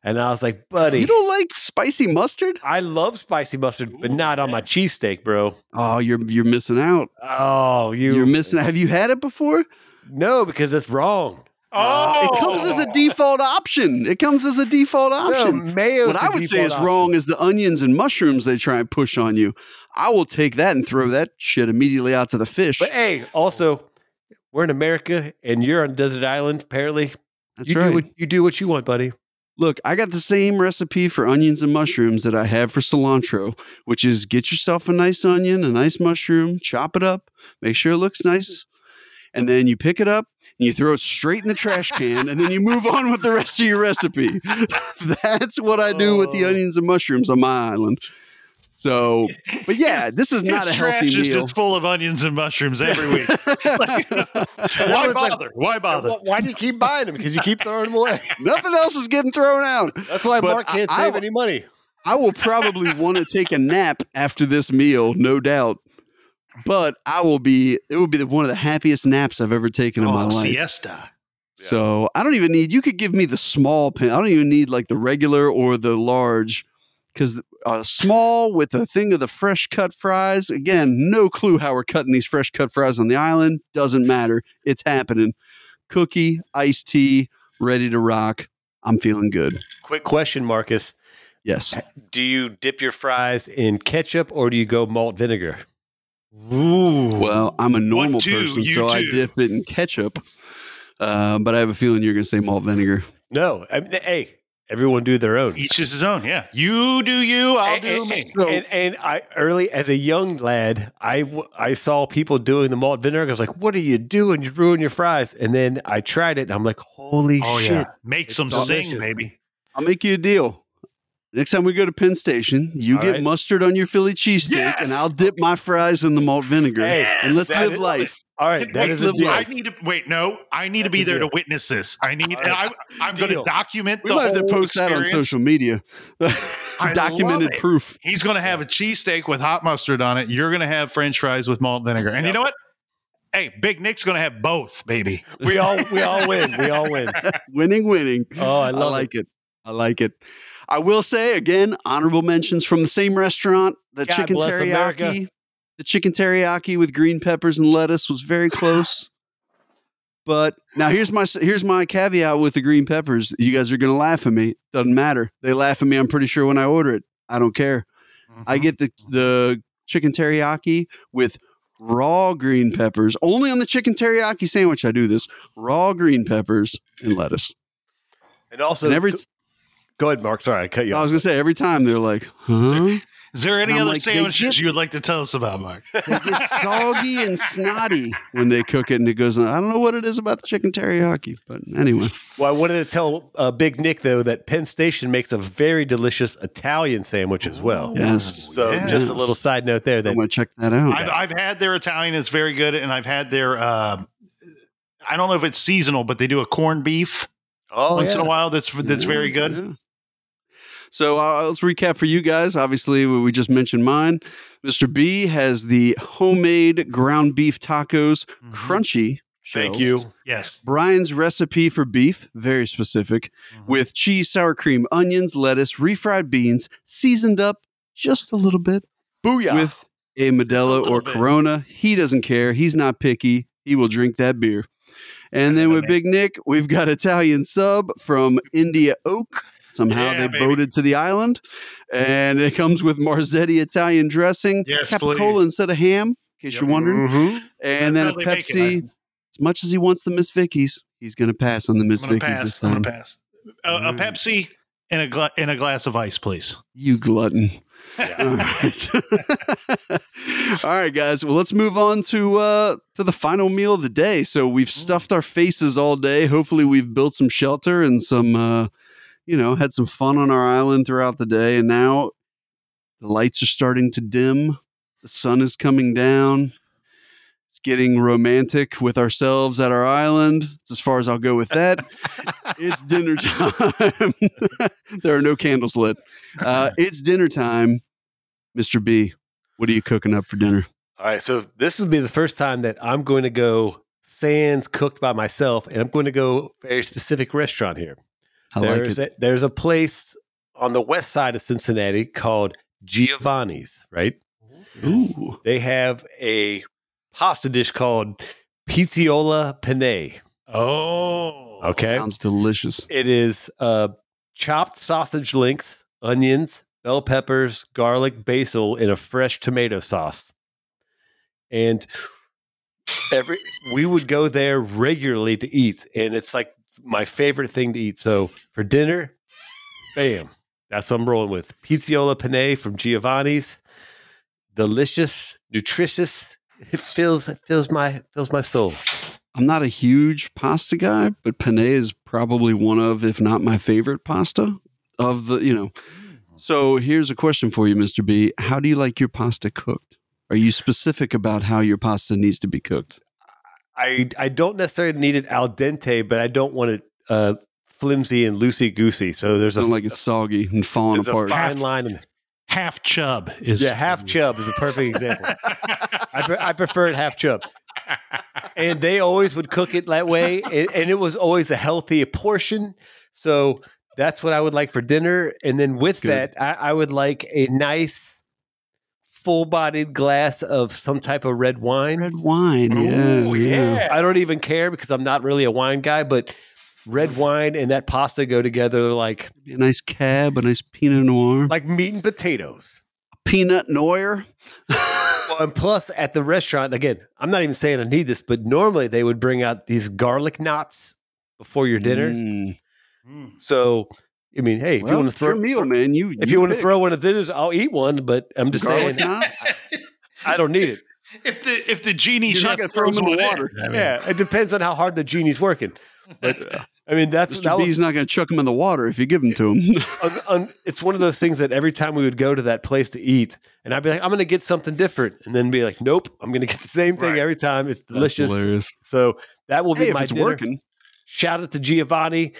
and I was like, buddy, You don't like spicy mustard? I love spicy mustard, but not on my cheesesteak, bro. Oh, you're you're missing out. Oh, you You're missing. out. Have you had it before? no, because it's wrong. Oh, It comes as a default option. It comes as a default option. No, mayo's what I would say is option. wrong is the onions and mushrooms they try and push on you. I will take that and throw that shit immediately out to the fish. But hey, also, we're in America and you're on desert island. Apparently, That's you right. do what you do what you want, buddy. Look, I got the same recipe for onions and mushrooms that I have for cilantro, which is get yourself a nice onion, a nice mushroom, chop it up, make sure it looks nice, and then you pick it up and you throw it straight in the trash can, and then you move on with the rest of your recipe. That's what I do with the Oh. onions and mushrooms on my island. So, but yeah, this is not a trash healthy is meal. just full of onions and mushrooms every week. Why it's like- bother? Why bother? Why, why do you keep buying them? Because you keep throwing them away. Nothing else is getting thrown out. That's why But Mark can't I- I save w- any money. I will probably want to take a nap after this meal, no doubt. But I will be, it will be the, one of the happiest naps I've ever taken in oh, my Oh, life. siesta. So I don't even need, you could give me the small pen. I don't even need like the regular or the large because a small with a thing of the fresh cut fries. Again, no clue how we're cutting these fresh cut fries on the island. Doesn't matter. It's happening. Cookie, iced tea, ready to rock. I'm feeling good. Quick question, Marcus. Yes. Do you dip your fries in ketchup or do you go malt vinegar? Ooh. Well, I'm a normal do person, you so I dip it in ketchup. Uh, but I have a feeling you're going to say malt vinegar. No. I mean, hey, everyone do their own. Each is his own. Yeah. You do you. I'll and, do and, me. So- and, and I early as a young lad, I I saw people doing the malt vinegar. I was like, "What are you doing? You ruin your fries." And then I tried it, and I'm like, "Holy Oh shit!" yeah. Make It's some delicious. sing, baby. I'll make you a deal. Next time we go to Penn Station, you All get right. mustard on your Philly cheesesteak, Yes! and I'll dip my fries in the malt vinegar. Hey, and let's live is- life. All right, Can that we is a deal. I need to wait. No, I need to be a there to witness this. I need, All and I, I'm going to document We the might have to whole post that on social media. Documented proof. He's going to have a cheesesteak with hot mustard on it. You're going to have French fries with malt vinegar, and you know what? Hey, Big Nick's going to have both, baby. We all we all win. We all win. Winning, winning. Oh, I I, like it. I like it. I will say again, honorable mentions from the same restaurant. The God chicken bless America. The chicken teriyaki with green peppers and lettuce was very close. But now here's my here's my caveat with the green peppers. You guys are gonna laugh at me. Doesn't matter. They laugh at me. I'm pretty sure when I order it. I don't care. I Mm-hmm. get the the chicken teriyaki with raw green peppers. Only on the chicken teriyaki sandwich I do this. Raw green peppers and lettuce. And also, And every go ahead, Mark. Sorry, I cut you I off. was gonna say every time they're like, huh? Is there any other like, sandwiches get- you would like to tell us about, Mark? They get soggy and snotty when they cook it, and it goes. I don't know what it is about the chicken teriyaki, but anyway, Well, I wanted to tell uh, Big Nick though that Penn Station makes a very delicious Italian sandwich as well. yes. So Yes. just a little side note there I'm gonna check that out. I've, I've had their Italian; it's very good, and I've had their. Uh, I don't know if it's seasonal, but they do a corned beef oh once in a while. That's that's Yeah, very good. So uh, let's recap for you guys. Obviously, we just mentioned mine. Mr. B has the homemade ground beef tacos, Mhm. crunchy. Thank you. Yes. Brian's recipe for beef, very specific, Mhm. with cheese, sour cream, onions, lettuce, refried beans, seasoned up just a little bit Booyah. with a Modelo little or bit. Corona. He doesn't care. He's not picky. He will drink that beer. And then with Big Nick, we've got Italian sub from India Oak. Somehow Yeah, they baby. boated to the island. And it comes with Marzetti Italian dressing, Yes, capicola please. instead of ham, in case Yep. you're wondering. Mhm. And then a how they make it. Pepsi. As much as he wants the Miss Vickie's, he's going to pass on the Miss gonna Vickies this pass. I'm time. gonna pass. A, a Mm. Pepsi and a gla- and a glass of ice, please. You glutton. Yeah. All right. All right, guys. Well, let's move on to uh to the final meal of the day. So we've stuffed our faces all day. Hopefully, we've built some shelter and some uh you know, had some fun on our island throughout the day and now the lights are starting to dim. The sun is coming down. It's getting romantic with ourselves at our island. It's as far as I'll go with that. it's dinner time. there are no candles lit. Uh, it's dinner time. Mr. B, what are you cooking up for dinner? All right, so this will be the first time that I'm going to go sans cooked by myself, and I'm going to go very specific restaurant here. I like there's it. a, there's a place on the west side of Cincinnati called Giovanni's. Right, Ooh. they have a pasta dish called pizziola penne. Oh, Okay, Sounds delicious. it is uh, chopped sausage links, onions, bell peppers, garlic, basil in a fresh tomato sauce. And every we would go there regularly to eat, and it's like my favorite thing to eat. So for dinner, bam, that's what I'm rolling with. Pizziola penne from Giovanni's, delicious, nutritious. It fills it fills my fills my soul. I'm not a huge pasta guy, but penne is probably one of, if not my favorite pasta of the, you know. So here's a question for you, Mr. B. How do you like your pasta cooked? Are you specific about how your pasta needs to be cooked? I I don't necessarily need it al dente, but I don't want it uh, flimsy and loosey goosey. So there's I a don't like it's soggy and falling there's a apart. fine line. And, half chub is yeah, half chub is a perfect example. I, pre- I prefer it half chub. And they always would cook it that way, and, and it was always a healthy portion. So that's what I would like for dinner. And then with that, I, I would like a nice, full-bodied glass of some type of red wine. Red wine. Yeah. Ooh, yeah. yeah. I don't even care because I'm not really a wine guy, but red wine and that pasta go together like A nice cab, a nice Pinot Noir. like meat and potatoes. Peanut Noir. Well, and plus at the restaurant, again, I'm not even saying I need this, but normally they would bring out these garlic knots before your dinner. Mm. Mm. So I mean, hey, if Well, you want to it's your throw meal, man. You if you want to throw one of those, I'll eat one. But I'm just Garlic saying, knots? I don't need it. If the if the genie You're chef not gonna throw 'em throws in the one water. I mean, Yeah, it depends on how hard the genie's working. But I mean, that's Mr. that was, B's not going to chuck them in the water if you give them to him. un, un, it's one of those things that every time we would go to that place to eat, and I'd be like, I'm going to get something different, and then be like, Nope, I'm going to get the same thing Right. every time. It's delicious. So that will be Hey, if my it's dinner. working, Shout out to Giovanni.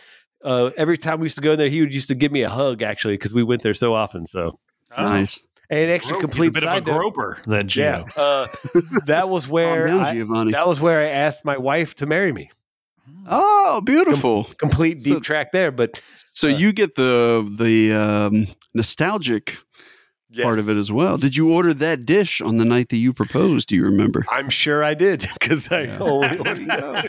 Uh, every time we used to go in there, he would used to give me a hug actually because we went there so often. So oh. nice. and actually, Grope. complete He's a bit side of a note, groper, that yeah, uh, that was where Calm down, I, Giovanni. that was where I asked my wife to marry me. Oh, beautiful. Complete deep So- track there, but So Uh, you get the the um, nostalgic part of it as well. Did you order that dish on the night that you proposed? Do you remember? I'm sure I did because I Yeah. only There.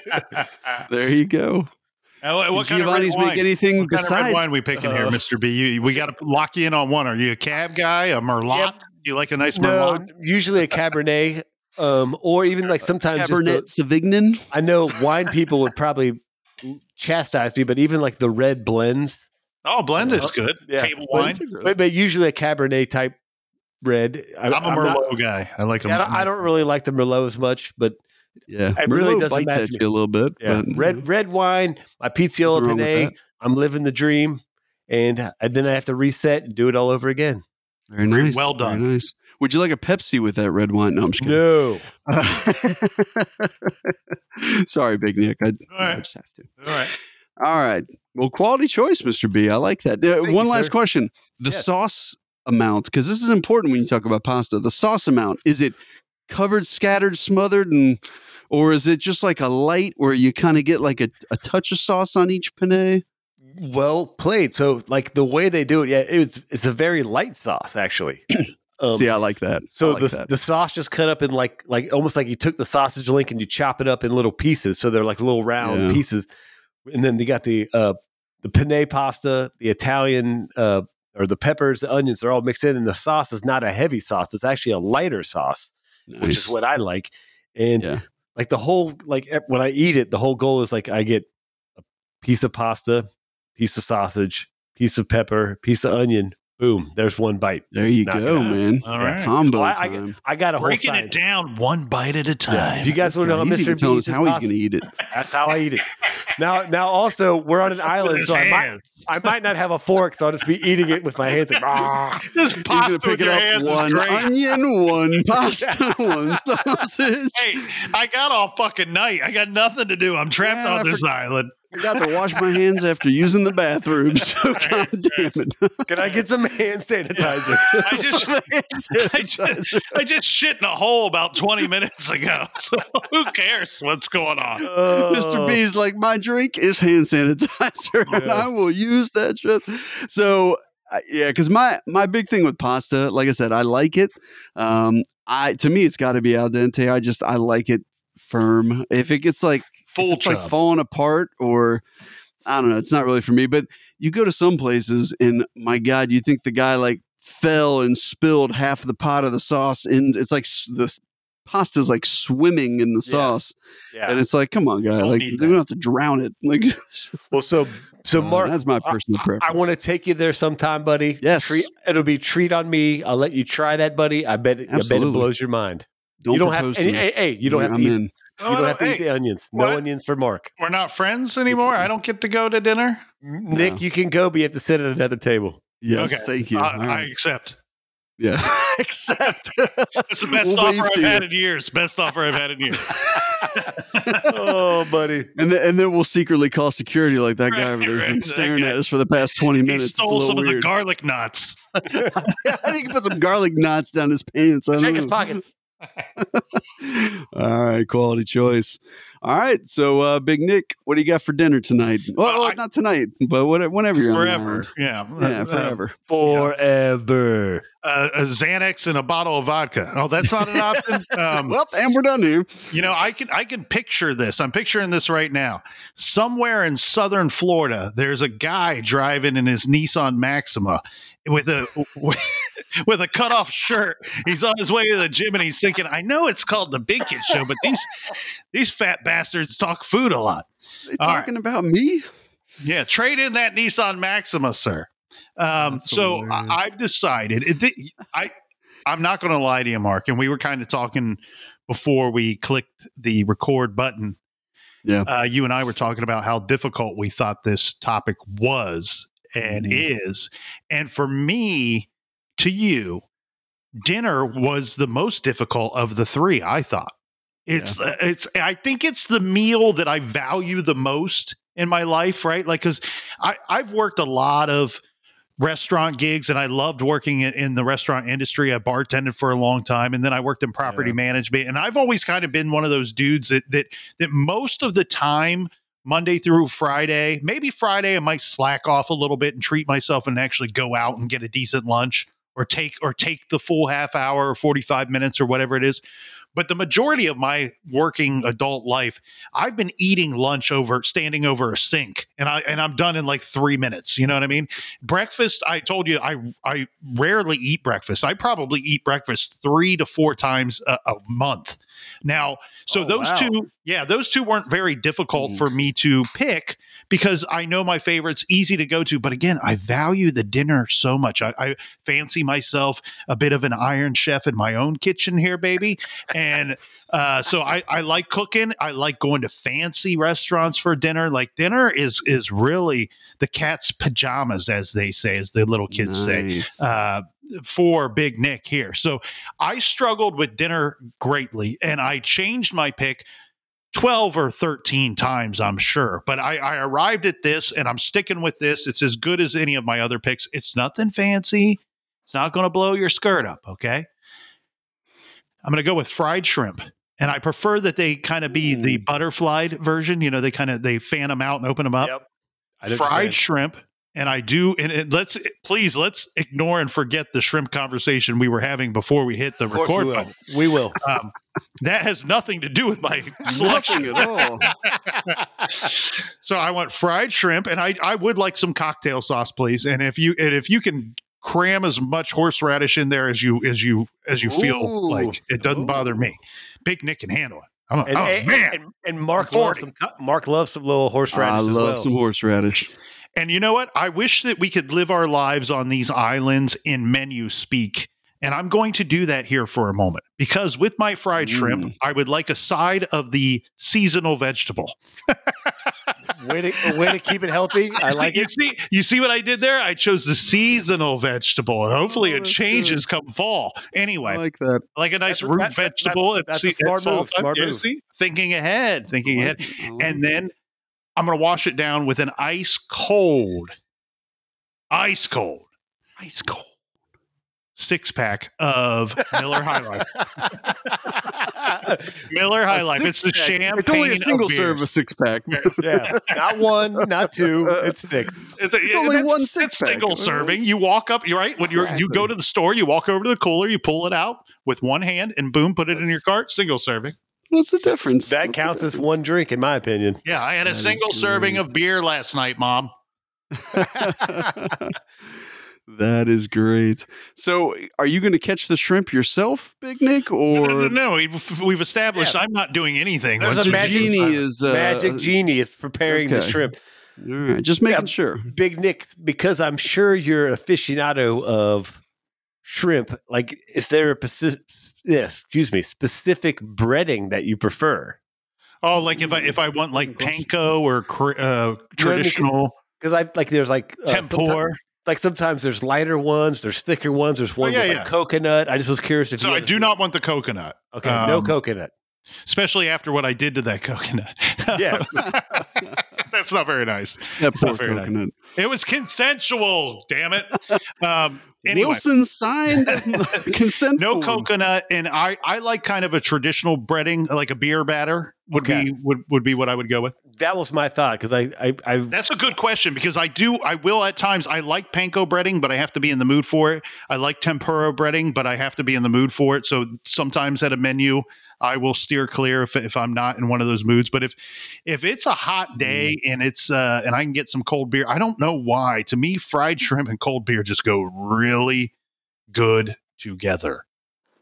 There you go. Uh, what- Did what kind of red Giovanni's wine? make anything What kind of red besides? wine we picking here, Uh, Mister B? You, we got to lock you in on one. Are you a cab guy, a Merlot? Yep. Do you like a nice no, Merlot? usually a Cabernet, um, or even like sometimes just Cabernet the, Sauvignon. I know wine people would probably chastise me, but even like the red blends, Oh, blended's Uh, good. yeah. Table wine. but, but usually a Cabernet type red. I, I'm a I'm Merlot not- guy. I like a yeah, I, don't, I don't really like the Merlot as much, but Yeah, It really doesn't bites match at me. you a little bit. yeah, but, red red wine, my Pizziola Nothing wrong with penne. that. I'm living the dream, and, and then I have to reset and do it all over again. Very Very nice. well Very done. nice. Would you like a Pepsi with that red wine? No, I'm just kidding. No, Sorry, Big Nick. I, All I just have to. All right. All right. Well, quality choice, Mr. B. I like that. Uh, one you, last sir. question. The Yes. sauce amount, because this is important when you talk about pasta. The sauce amount, is it covered, scattered, smothered, and or is it just like a light where you kind of get like a, a touch of sauce on each penne? well played. So like the way they do it, yeah, it's it's a very light sauce actually. Um, See, I like that. So like the that. the sauce just cut up in like like almost like you took the sausage link and you chop it up in little pieces, so they're like little round Yeah. pieces. And then you got the uh the penne pasta, the Italian uh or the peppers, the onions, they're all mixed in, and the sauce is not a heavy sauce; it's actually a lighter sauce, which is what I like. And Yeah. like the whole like when I eat it, the whole goal is like I get a piece of pasta, piece of sausage, piece of pepper, piece of onion. Boom! There's one bite. There you Knock go, man. All right. Combo Oh, I, I, time. I got a whole Breaking it down one bite at a Yeah. time. If you guys want to know how he's even Mr. telling Beast us is how he's going to eat it. That's how I eat it. Now, now also we're on an island, so I might. I might not have a fork, so I'll just be eating it with my hands. Like, "Ah." This pasta pick with it your up hands one is great. onion, one pasta, one sausage. Hey, I got all fucking night. I got nothing to do. I'm trapped Yeah, I on this island. I got to wash my hands after using the bathroom, so god damn it. Can I get some hand sanitizer? I just, I just, I just shit in a hole about 20 minutes ago. So who cares what's going on? Oh. Mr. B's like, my drink is hand sanitizer, and I will use that shit. So, uh, yeah, because my my big thing with pasta, like I said, I like it. Um, I to me, it's got to be al dente. I just I like it firm. If it gets like Full it's like falling apart or I don't know, it's not really for me. But you go to some places and my God, you think the guy like fell and spilled half the pot of the sauce and it's like the pasta's like swimming in the Yeah. sauce. yeah. And it's like, come on, guy, like they don't have to drown it. Like Well, so so uh, Mark, that's my personal preference. I, preference. want to take you there sometime, buddy. Yes. treat, it'll be treat on me. I'll let you try that, buddy. I bet. it- I bet it blows your mind. don't you don't have. To, hey, hey, you don't have to I'm eat. in. You Oh, don't have to hey, eat the onions. No what? onions for Mark. We're not friends anymore. I don't get to go to dinner. Nick, you can go, but you have to sit at another table. Yes, Okay. thank you. I, All I accept. yeah. Accept. It's the best We'll offer I've to you. had in years. Best offer I've had in years. oh, buddy. And then, and then we'll secretly call security like that guy Right, over there right. been staring at us for the past 20 he minutes. It's a stole little some of the garlic knots. I think he put some garlic knots down his pants. I don't Check his pockets. All right, quality choice. All right, so uh, Big Nick, what do you got for dinner tonight? Well, Uh, well, I- not tonight, but whatever, whenever you're on the Forever. Yeah. Yeah, Uh, forever. Forever. Uh, a Xanax and a bottle of vodka. Oh, that's not an option. Um, well, and we're done here. You know, I can I can picture this. I'm picturing this right now. Somewhere in southern Florida, there's a guy driving in his Nissan Maxima with a with a cut off shirt. He's on his way to the gym and he's thinking, I know it's called the Big Kid Show, but these these fat bastards talk food a lot. They All right. talking about me? Yeah, trade in that Nissan Maxima, sir. Um, so hilarious. I, I've decided. It, I I'm not going to lie to you, Mark. And we were kind of talking before we clicked the record button. Yeah. Uh, you and I were talking about how difficult we thought this topic was and Mhm. is. And for me, to you, dinner was the most difficult of the three. I thought it's uh, it's. I think it's the meal that I value the most in my life. Right, like because I I've worked a lot of restaurant gigs and I loved working in, in the restaurant industry. I bartended for a long time and then I worked in property Yeah. management. And I've always kind of been one of those dudes that that that most of the time, Monday through Friday, maybe Friday, I might slack off a little bit and treat myself and actually go out and get a decent lunch or take or take the full half hour or 45 minutes or whatever it is. But the majority of my working adult life, I've been eating lunch over standing over a sink and I and I'm done in like 3 minutes, you know what I mean? Breakfast, I told you I I rarely eat breakfast. I probably eat breakfast 3 to 4 times a, a month. Now, so Oh, those wow. two, yeah, those two weren't very difficult Mm. for me to pick because I know my favorites, easy to go to. But again, I value the dinner so much. I, I fancy myself a bit of an iron chef in my own kitchen here, baby. And uh, so I, I like cooking. I like going to fancy restaurants for dinner. Like dinner is is really the cat's pajamas, as they say, as the little kids say uh, for Big Nick here. So I struggled with dinner greatly, and I changed my pick 12 or 13 times, I'm sure. But I, I arrived at this, and I'm sticking with this. It's as good as any of my other picks. It's nothing fancy. It's not going to blow your skirt up, okay? I'm going to go with fried shrimp. And I prefer that they kind of be the butterflied version. You know, they kind of they fan them out and open them up Yep. Fried shrimp and i do and it, let's please let's ignore and forget the shrimp conversation we were having before we hit the Of course record we will. button We will. um, that has nothing to do with my selection at all. so i want fried shrimp and i i would like some cocktail sauce please and if you and if you can cram as much horseradish in there as you as you as you feel like it doesn't bother me big nick can handle it I'm a, And, oh and, man and, and Mark I'm loves some. Mark loves some little horseradish I as love well. some horseradish. And you know what? I wish that we could live our lives on these islands in menu speak. And I'm going to do that here for a moment because with my fried shrimp, Mm. I would like a side of the seasonal vegetable. way to way to keep it healthy. I like you it. see, you see what I did there? I chose the seasonal vegetable, and hopefully Oh, it that's changes come fall. Anyway, I like, that. like a nice That's root that- that- vegetable. at that's a se- at smart move, smart Yeah, move. see? thinking ahead, thinking ahead, like it. I like and then I'm going to wash it down with an ice cold, ice cold ice cold. six pack of Miller High Life. Miller High A Life. It's the six-pack. champagne. It's only a single beer. serve of six pack. yeah, not one, not two. It's six. It's, a, It's only that's- one it's six-pack. single mm-hmm. serving. You walk up, you're right. When you're you go to the store, you walk over to the cooler, you pull it out with one hand, and boom, put it in your cart. Single serving. What's the difference? That What's the counts as one drink, in my opinion. Yeah, I had a That is single serving of beer last night, Mom. that is great. So, are you going to catch the shrimp yourself, Big Nick, or no, no, no. We've, we've established I'm not doing anything. There's Once a magic- genie is uh, Magic Genie is preparing the shrimp. All right, just making Yeah. sure. Big Nick, because I'm sure you're an aficionado of shrimp. Like, is there a specific, yes, excuse me, specific breading that you prefer? Oh, like if I if I want like panko or uh, traditional Because I like there's like uh, tempura. like sometimes there's lighter ones, there's thicker ones, there's one Oh, yeah, with yeah. like coconut. I just was curious if So you I do not want the coconut. Okay, no um, coconut. especially after what I did to that coconut. Yes. That's not very nice. That poor very nice. It was consensual, damn it. Um, anyway, Wilson signed consent. no form. coconut, and I I like kind of a traditional breading, like a beer batter would Okay. be would, would be what I would go with. That was my thought because I I, I That's a good question because I do I will at times I like panko breading, but I have to be in the mood for it. I like tempura breading, but I have to be in the mood for it. So sometimes at a menu, I will steer clear if, if I'm not in one of those moods. But if if it's a hot mm-hmm. day and it's uh, and I can get some cold beer, I don't know why. To me, fried mm-hmm. shrimp and cold beer just go really good together.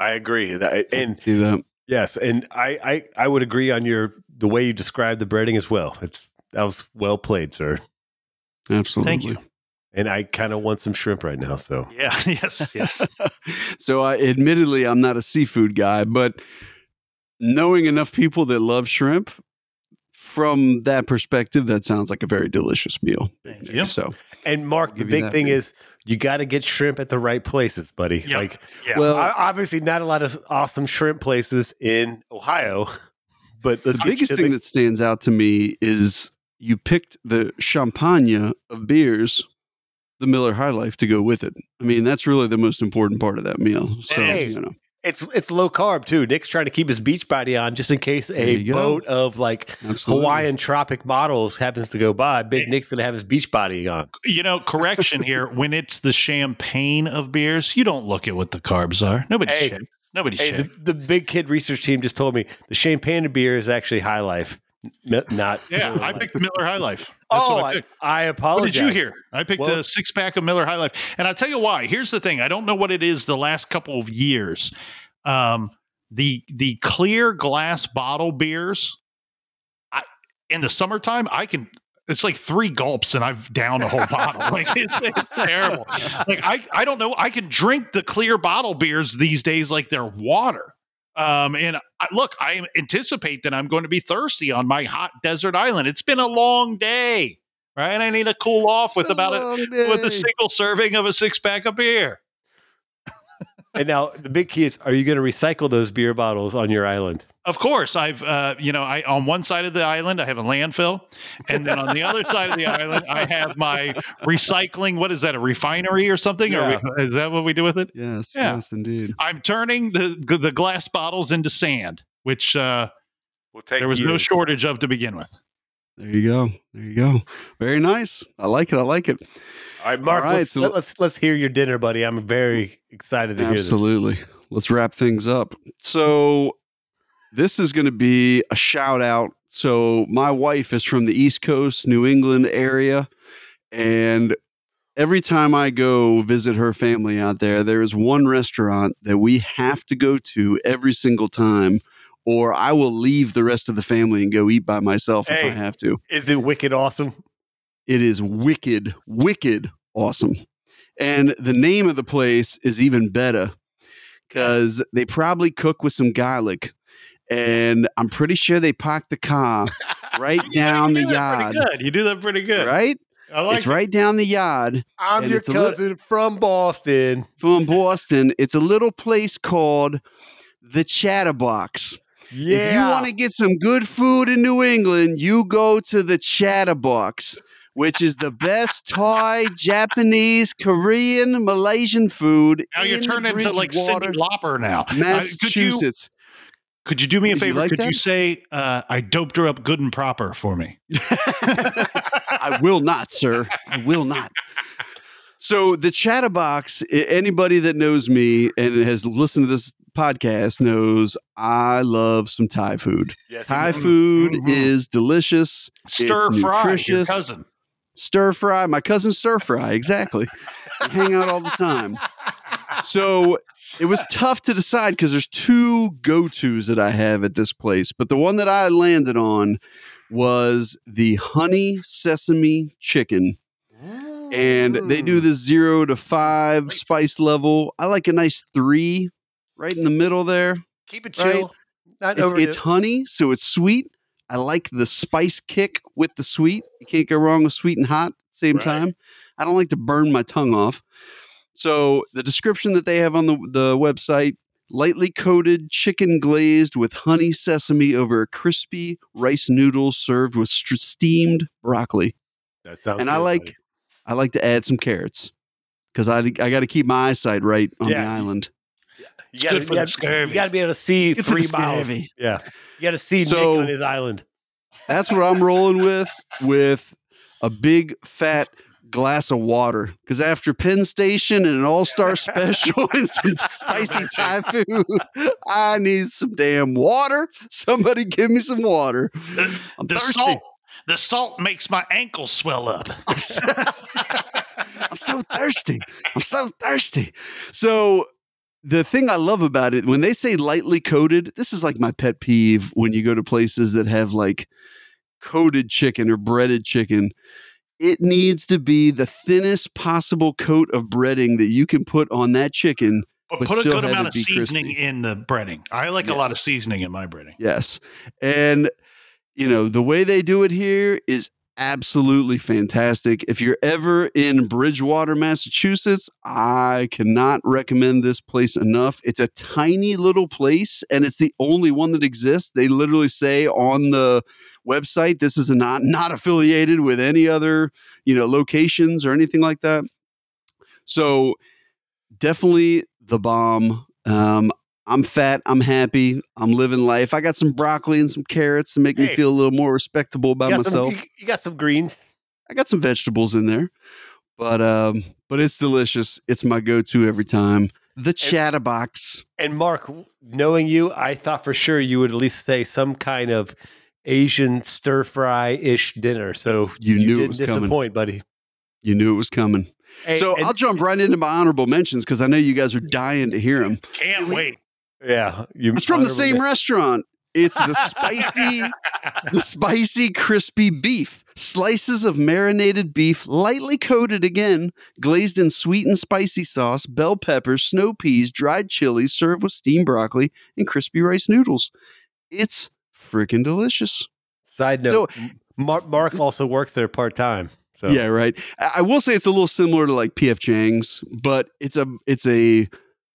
I agree. That, I and see that. yes, and I, I I would agree on your the way you described the breading as well. It's that was well played, sir. Absolutely. Thank you. And I kind of want some shrimp right now. So Yeah. Yes. Yes. so I admittedly I'm not a seafood guy, but knowing enough people that love shrimp from that perspective, that sounds like a very delicious meal. Thank you. So And Mark, the big thing man. is you got to get shrimp at the right places, buddy. Yep. Like, Yeah. well obviously, not a lot of awesome shrimp places in Ohio, but the biggest thing that stands out to me is you picked the champagne of beers, the Miller High Life, to go with it. I mean, that's really the most important part of that meal. So Hey. you know, it's it's low carb too. Nick's trying to keep his beach body on just in case a you go. boat of like absolutely. Hawaiian tropic models happens to go by. Big Nick's gonna have his beach body on. you know, correction here. When it's the champagne of beers, you don't look at what the carbs are. Nobody Hey. checks. Nobody Hey, checks. the, the big kid research team just told me the champagne of beer is actually High Life, n- not. Yeah, I picked Miller High Life. That's oh, what I I, picked. I What apologize. did you hear? I picked Well- a six pack of Miller High Life. And I'll tell you why. Here's the thing I don't know what it is the last couple of years. Um, the the clear glass bottle beers, I, in the summertime, I can. It's like three gulps and I've downed a whole bottle. Like it's, it's terrible. Like I, I don't know. I can drink the clear bottle beers these days like they're water. Um, and I, look, I anticipate that I'm going to be thirsty on my hot desert island. It's been a long day, right? I need to cool off with about a, with a single serving of a six pack of beer. And now the big key is: Are you going to recycle those beer bottles on your island? Of course, I've uh, you know, I on one side of the island I have a landfill, and then on the other side of the island I have my recycling. What is that? A refinery or something? Yeah. Or we, is that what we do with it? Yes, Yeah. yes, indeed. I'm turning the the glass bottles into sand, which uh, We'll take there was no shortage of to begin with. There you go. There you go. Very nice. I like it. I like it. All right, Mark. All right, let's, so- let, us let's hear your dinner, buddy. I'm very excited to hear this. Absolutely. Let's wrap things up. So, this is going to be a shout out. So, my wife is from the East Coast, New England area. And every time I go visit her family out there, there is one restaurant that we have to go to every single time, or I will leave the rest of the family and go eat by myself if I have to. Is it wicked awesome? It is wicked, wicked awesome. And the name of the place is even better because they probably cook with some garlic. And I'm pretty sure they park the car right down the You do that yard. good. You do that pretty good. Right? I like it's right down the yard I'm your it's a little- cousin from Boston. from Boston. It's a little place called the Chatterbox. Yeah. If you want to get some good food in New England, you go to the Chatterbox, which is the best Thai, Japanese, Korean, Malaysian food. Now you're in turning into like Bridgewater, Cyndi Lauper now. Uh, could you- Massachusetts. Could you do me a Did you favor? like Could you say uh, I doped her up good and proper for me? I will not, sir. I will not. So the Chatterbox, i- anybody that knows me and has listened to this podcast knows I love some Thai food. Yes, Thai mhm. food Mhm. is delicious. Stir fry, your nutritious. cousin. Stir fry, my cousin stir fry, exactly. hang out all the time. So it was tough to decide because there's two go tos that I have at this place, but the one that I landed on was the honey sesame chicken. And they do oh. the zero to five spice level. I like a nice three right in the middle there. Keep it Right. chill. Not It's, it's honey, so it's sweet. I like the spice kick with the sweet. You can't go wrong with sweet and hot at the same Right. time. I don't like to burn my tongue off. So the description that they have on the, the website lightly coated chicken glazed with honey sesame over a crispy rice noodle served with st- steamed broccoli. That sounds. and I like buddy. I like to add some carrots because I I got to keep my eyesight right on Yeah. the island. You It's gotta, good for you the gotta- scurvy. You got to be able to see Good three the miles. Yeah, you got to see So- Nick on his island. That's what I'm rolling with with a big fat glass of water because after Penn Station and an All Star special and some spicy Thai food, I need some damn water. Somebody give me some water. I'm The thirsty. salt, the salt makes my ankles swell up. I'm so, I'm so thirsty. I'm so thirsty. So the thing I love about it, when they say lightly coated, this is like my pet peeve when you go to places that have like coated chicken or breaded chicken. it needs to be the thinnest possible coat of breading that you can put on that chicken. But, but put a good amount of seasoning crispy. in the breading. I like a lot of seasoning in my breading. Yes. And, you know, the way they do it here is absolutely fantastic. If you're ever in Bridgewater, Massachusetts, I cannot recommend this place enough. It's a tiny little place and it's the only one that exists. They literally say on the website this is not not affiliated with any other, you know, locations or anything like that. So, definitely the bomb. Um I'm fat. I'm happy. I'm living life. I got some broccoli and some carrots to make me feel a little more respectable about you, got some, myself. you, you got some greens. I got some vegetables in there, but um, but it's delicious. It's my go-to every time. The Chatterbox. And Mark, knowing you, I thought for sure you would at least say some kind of Asian stir fry ish dinner. So You knew it didn't was coming. buddy. You knew it was coming. Hey, so and- I'll jump right into my honorable mentions because I know you guys are dying to hear them. Can't wait. Yeah, you It's from the same men- restaurant. It's the spicy, the spicy crispy beef. Slices of marinated beef, lightly coated again, glazed in sweet and spicy sauce, bell peppers, snow peas, dried chilies, served with steamed broccoli and crispy rice noodles. It's freaking delicious. Side note: Mark, Mark also works there part time. So Yeah, right. I I will say it's a little similar to like PF Chang's, but it's a it's a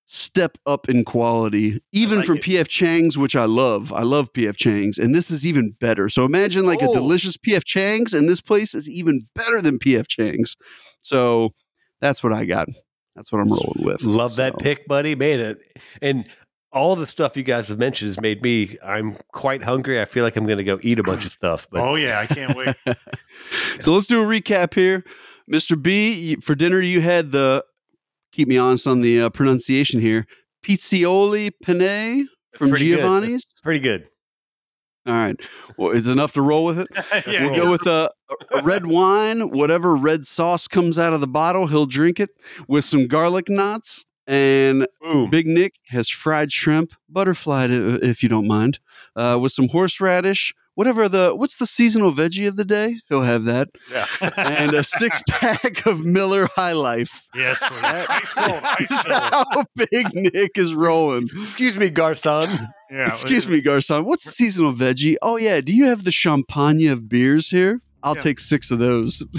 step up in quality, even like from it. PF Chang's, which I love. I love PF Chang's, and this is even better. So imagine like a Oh. delicious PF Chang's, and this place is even better than PF Chang's. So that's what I got. That's what I'm rolling with. love that pick, buddy. Made it and all the stuff you guys have mentioned has made me. I'm quite hungry. I feel like I'm going to go eat a bunch of stuff. But oh yeah, I can't wait. so let's do a recap here, Mr. B. For dinner, you had the keep me honest on the uh, pronunciation here. Pizzioli penne from pretty good. Giovanni's. pretty good. All right. Well, it's enough to roll with it. yeah, We'll go with a, a red wine, whatever red sauce comes out of the bottle, he'll drink it with some garlic knots. And Boom. Big Nick has fried shrimp, butterfly, if you don't mind, uh, with some horseradish. Whatever the what's the seasonal veggie of the day? He'll have that, Yeah. and a six pack of Miller High Life. yes, please. ice cold, ice That's cold. how Big Nick is rolling. Excuse me, Garcon. Yeah, Excuse me, Garcon. What's the seasonal veggie? Oh yeah, do you have the champagne of beers here? I'll Yeah. take six of those.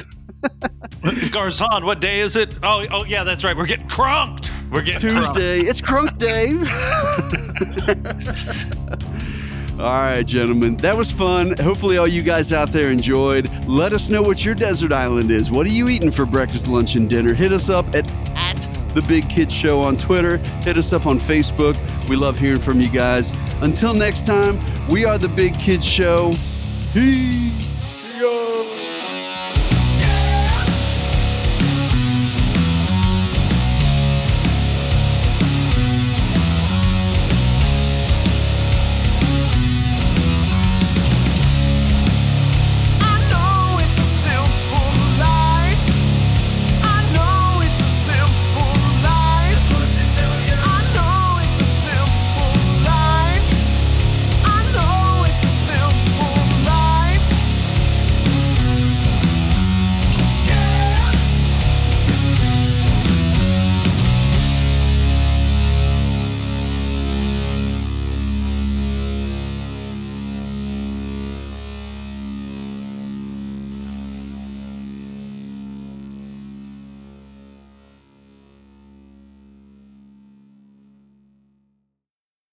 Garzon, what day is it? Oh, oh yeah, that's right. We're getting crunked. We're getting crunked. Tuesday. It's Crunk Day. all right, gentlemen. That was fun. Hopefully, all you guys out there enjoyed. Let us know what your desert island is. What are you eating for breakfast, lunch, and dinner? Hit us up at, at the Big Kid Show on Twitter. Hit us up on Facebook. We love hearing from you guys. Until next time, we are the Big Kid Show. Peace.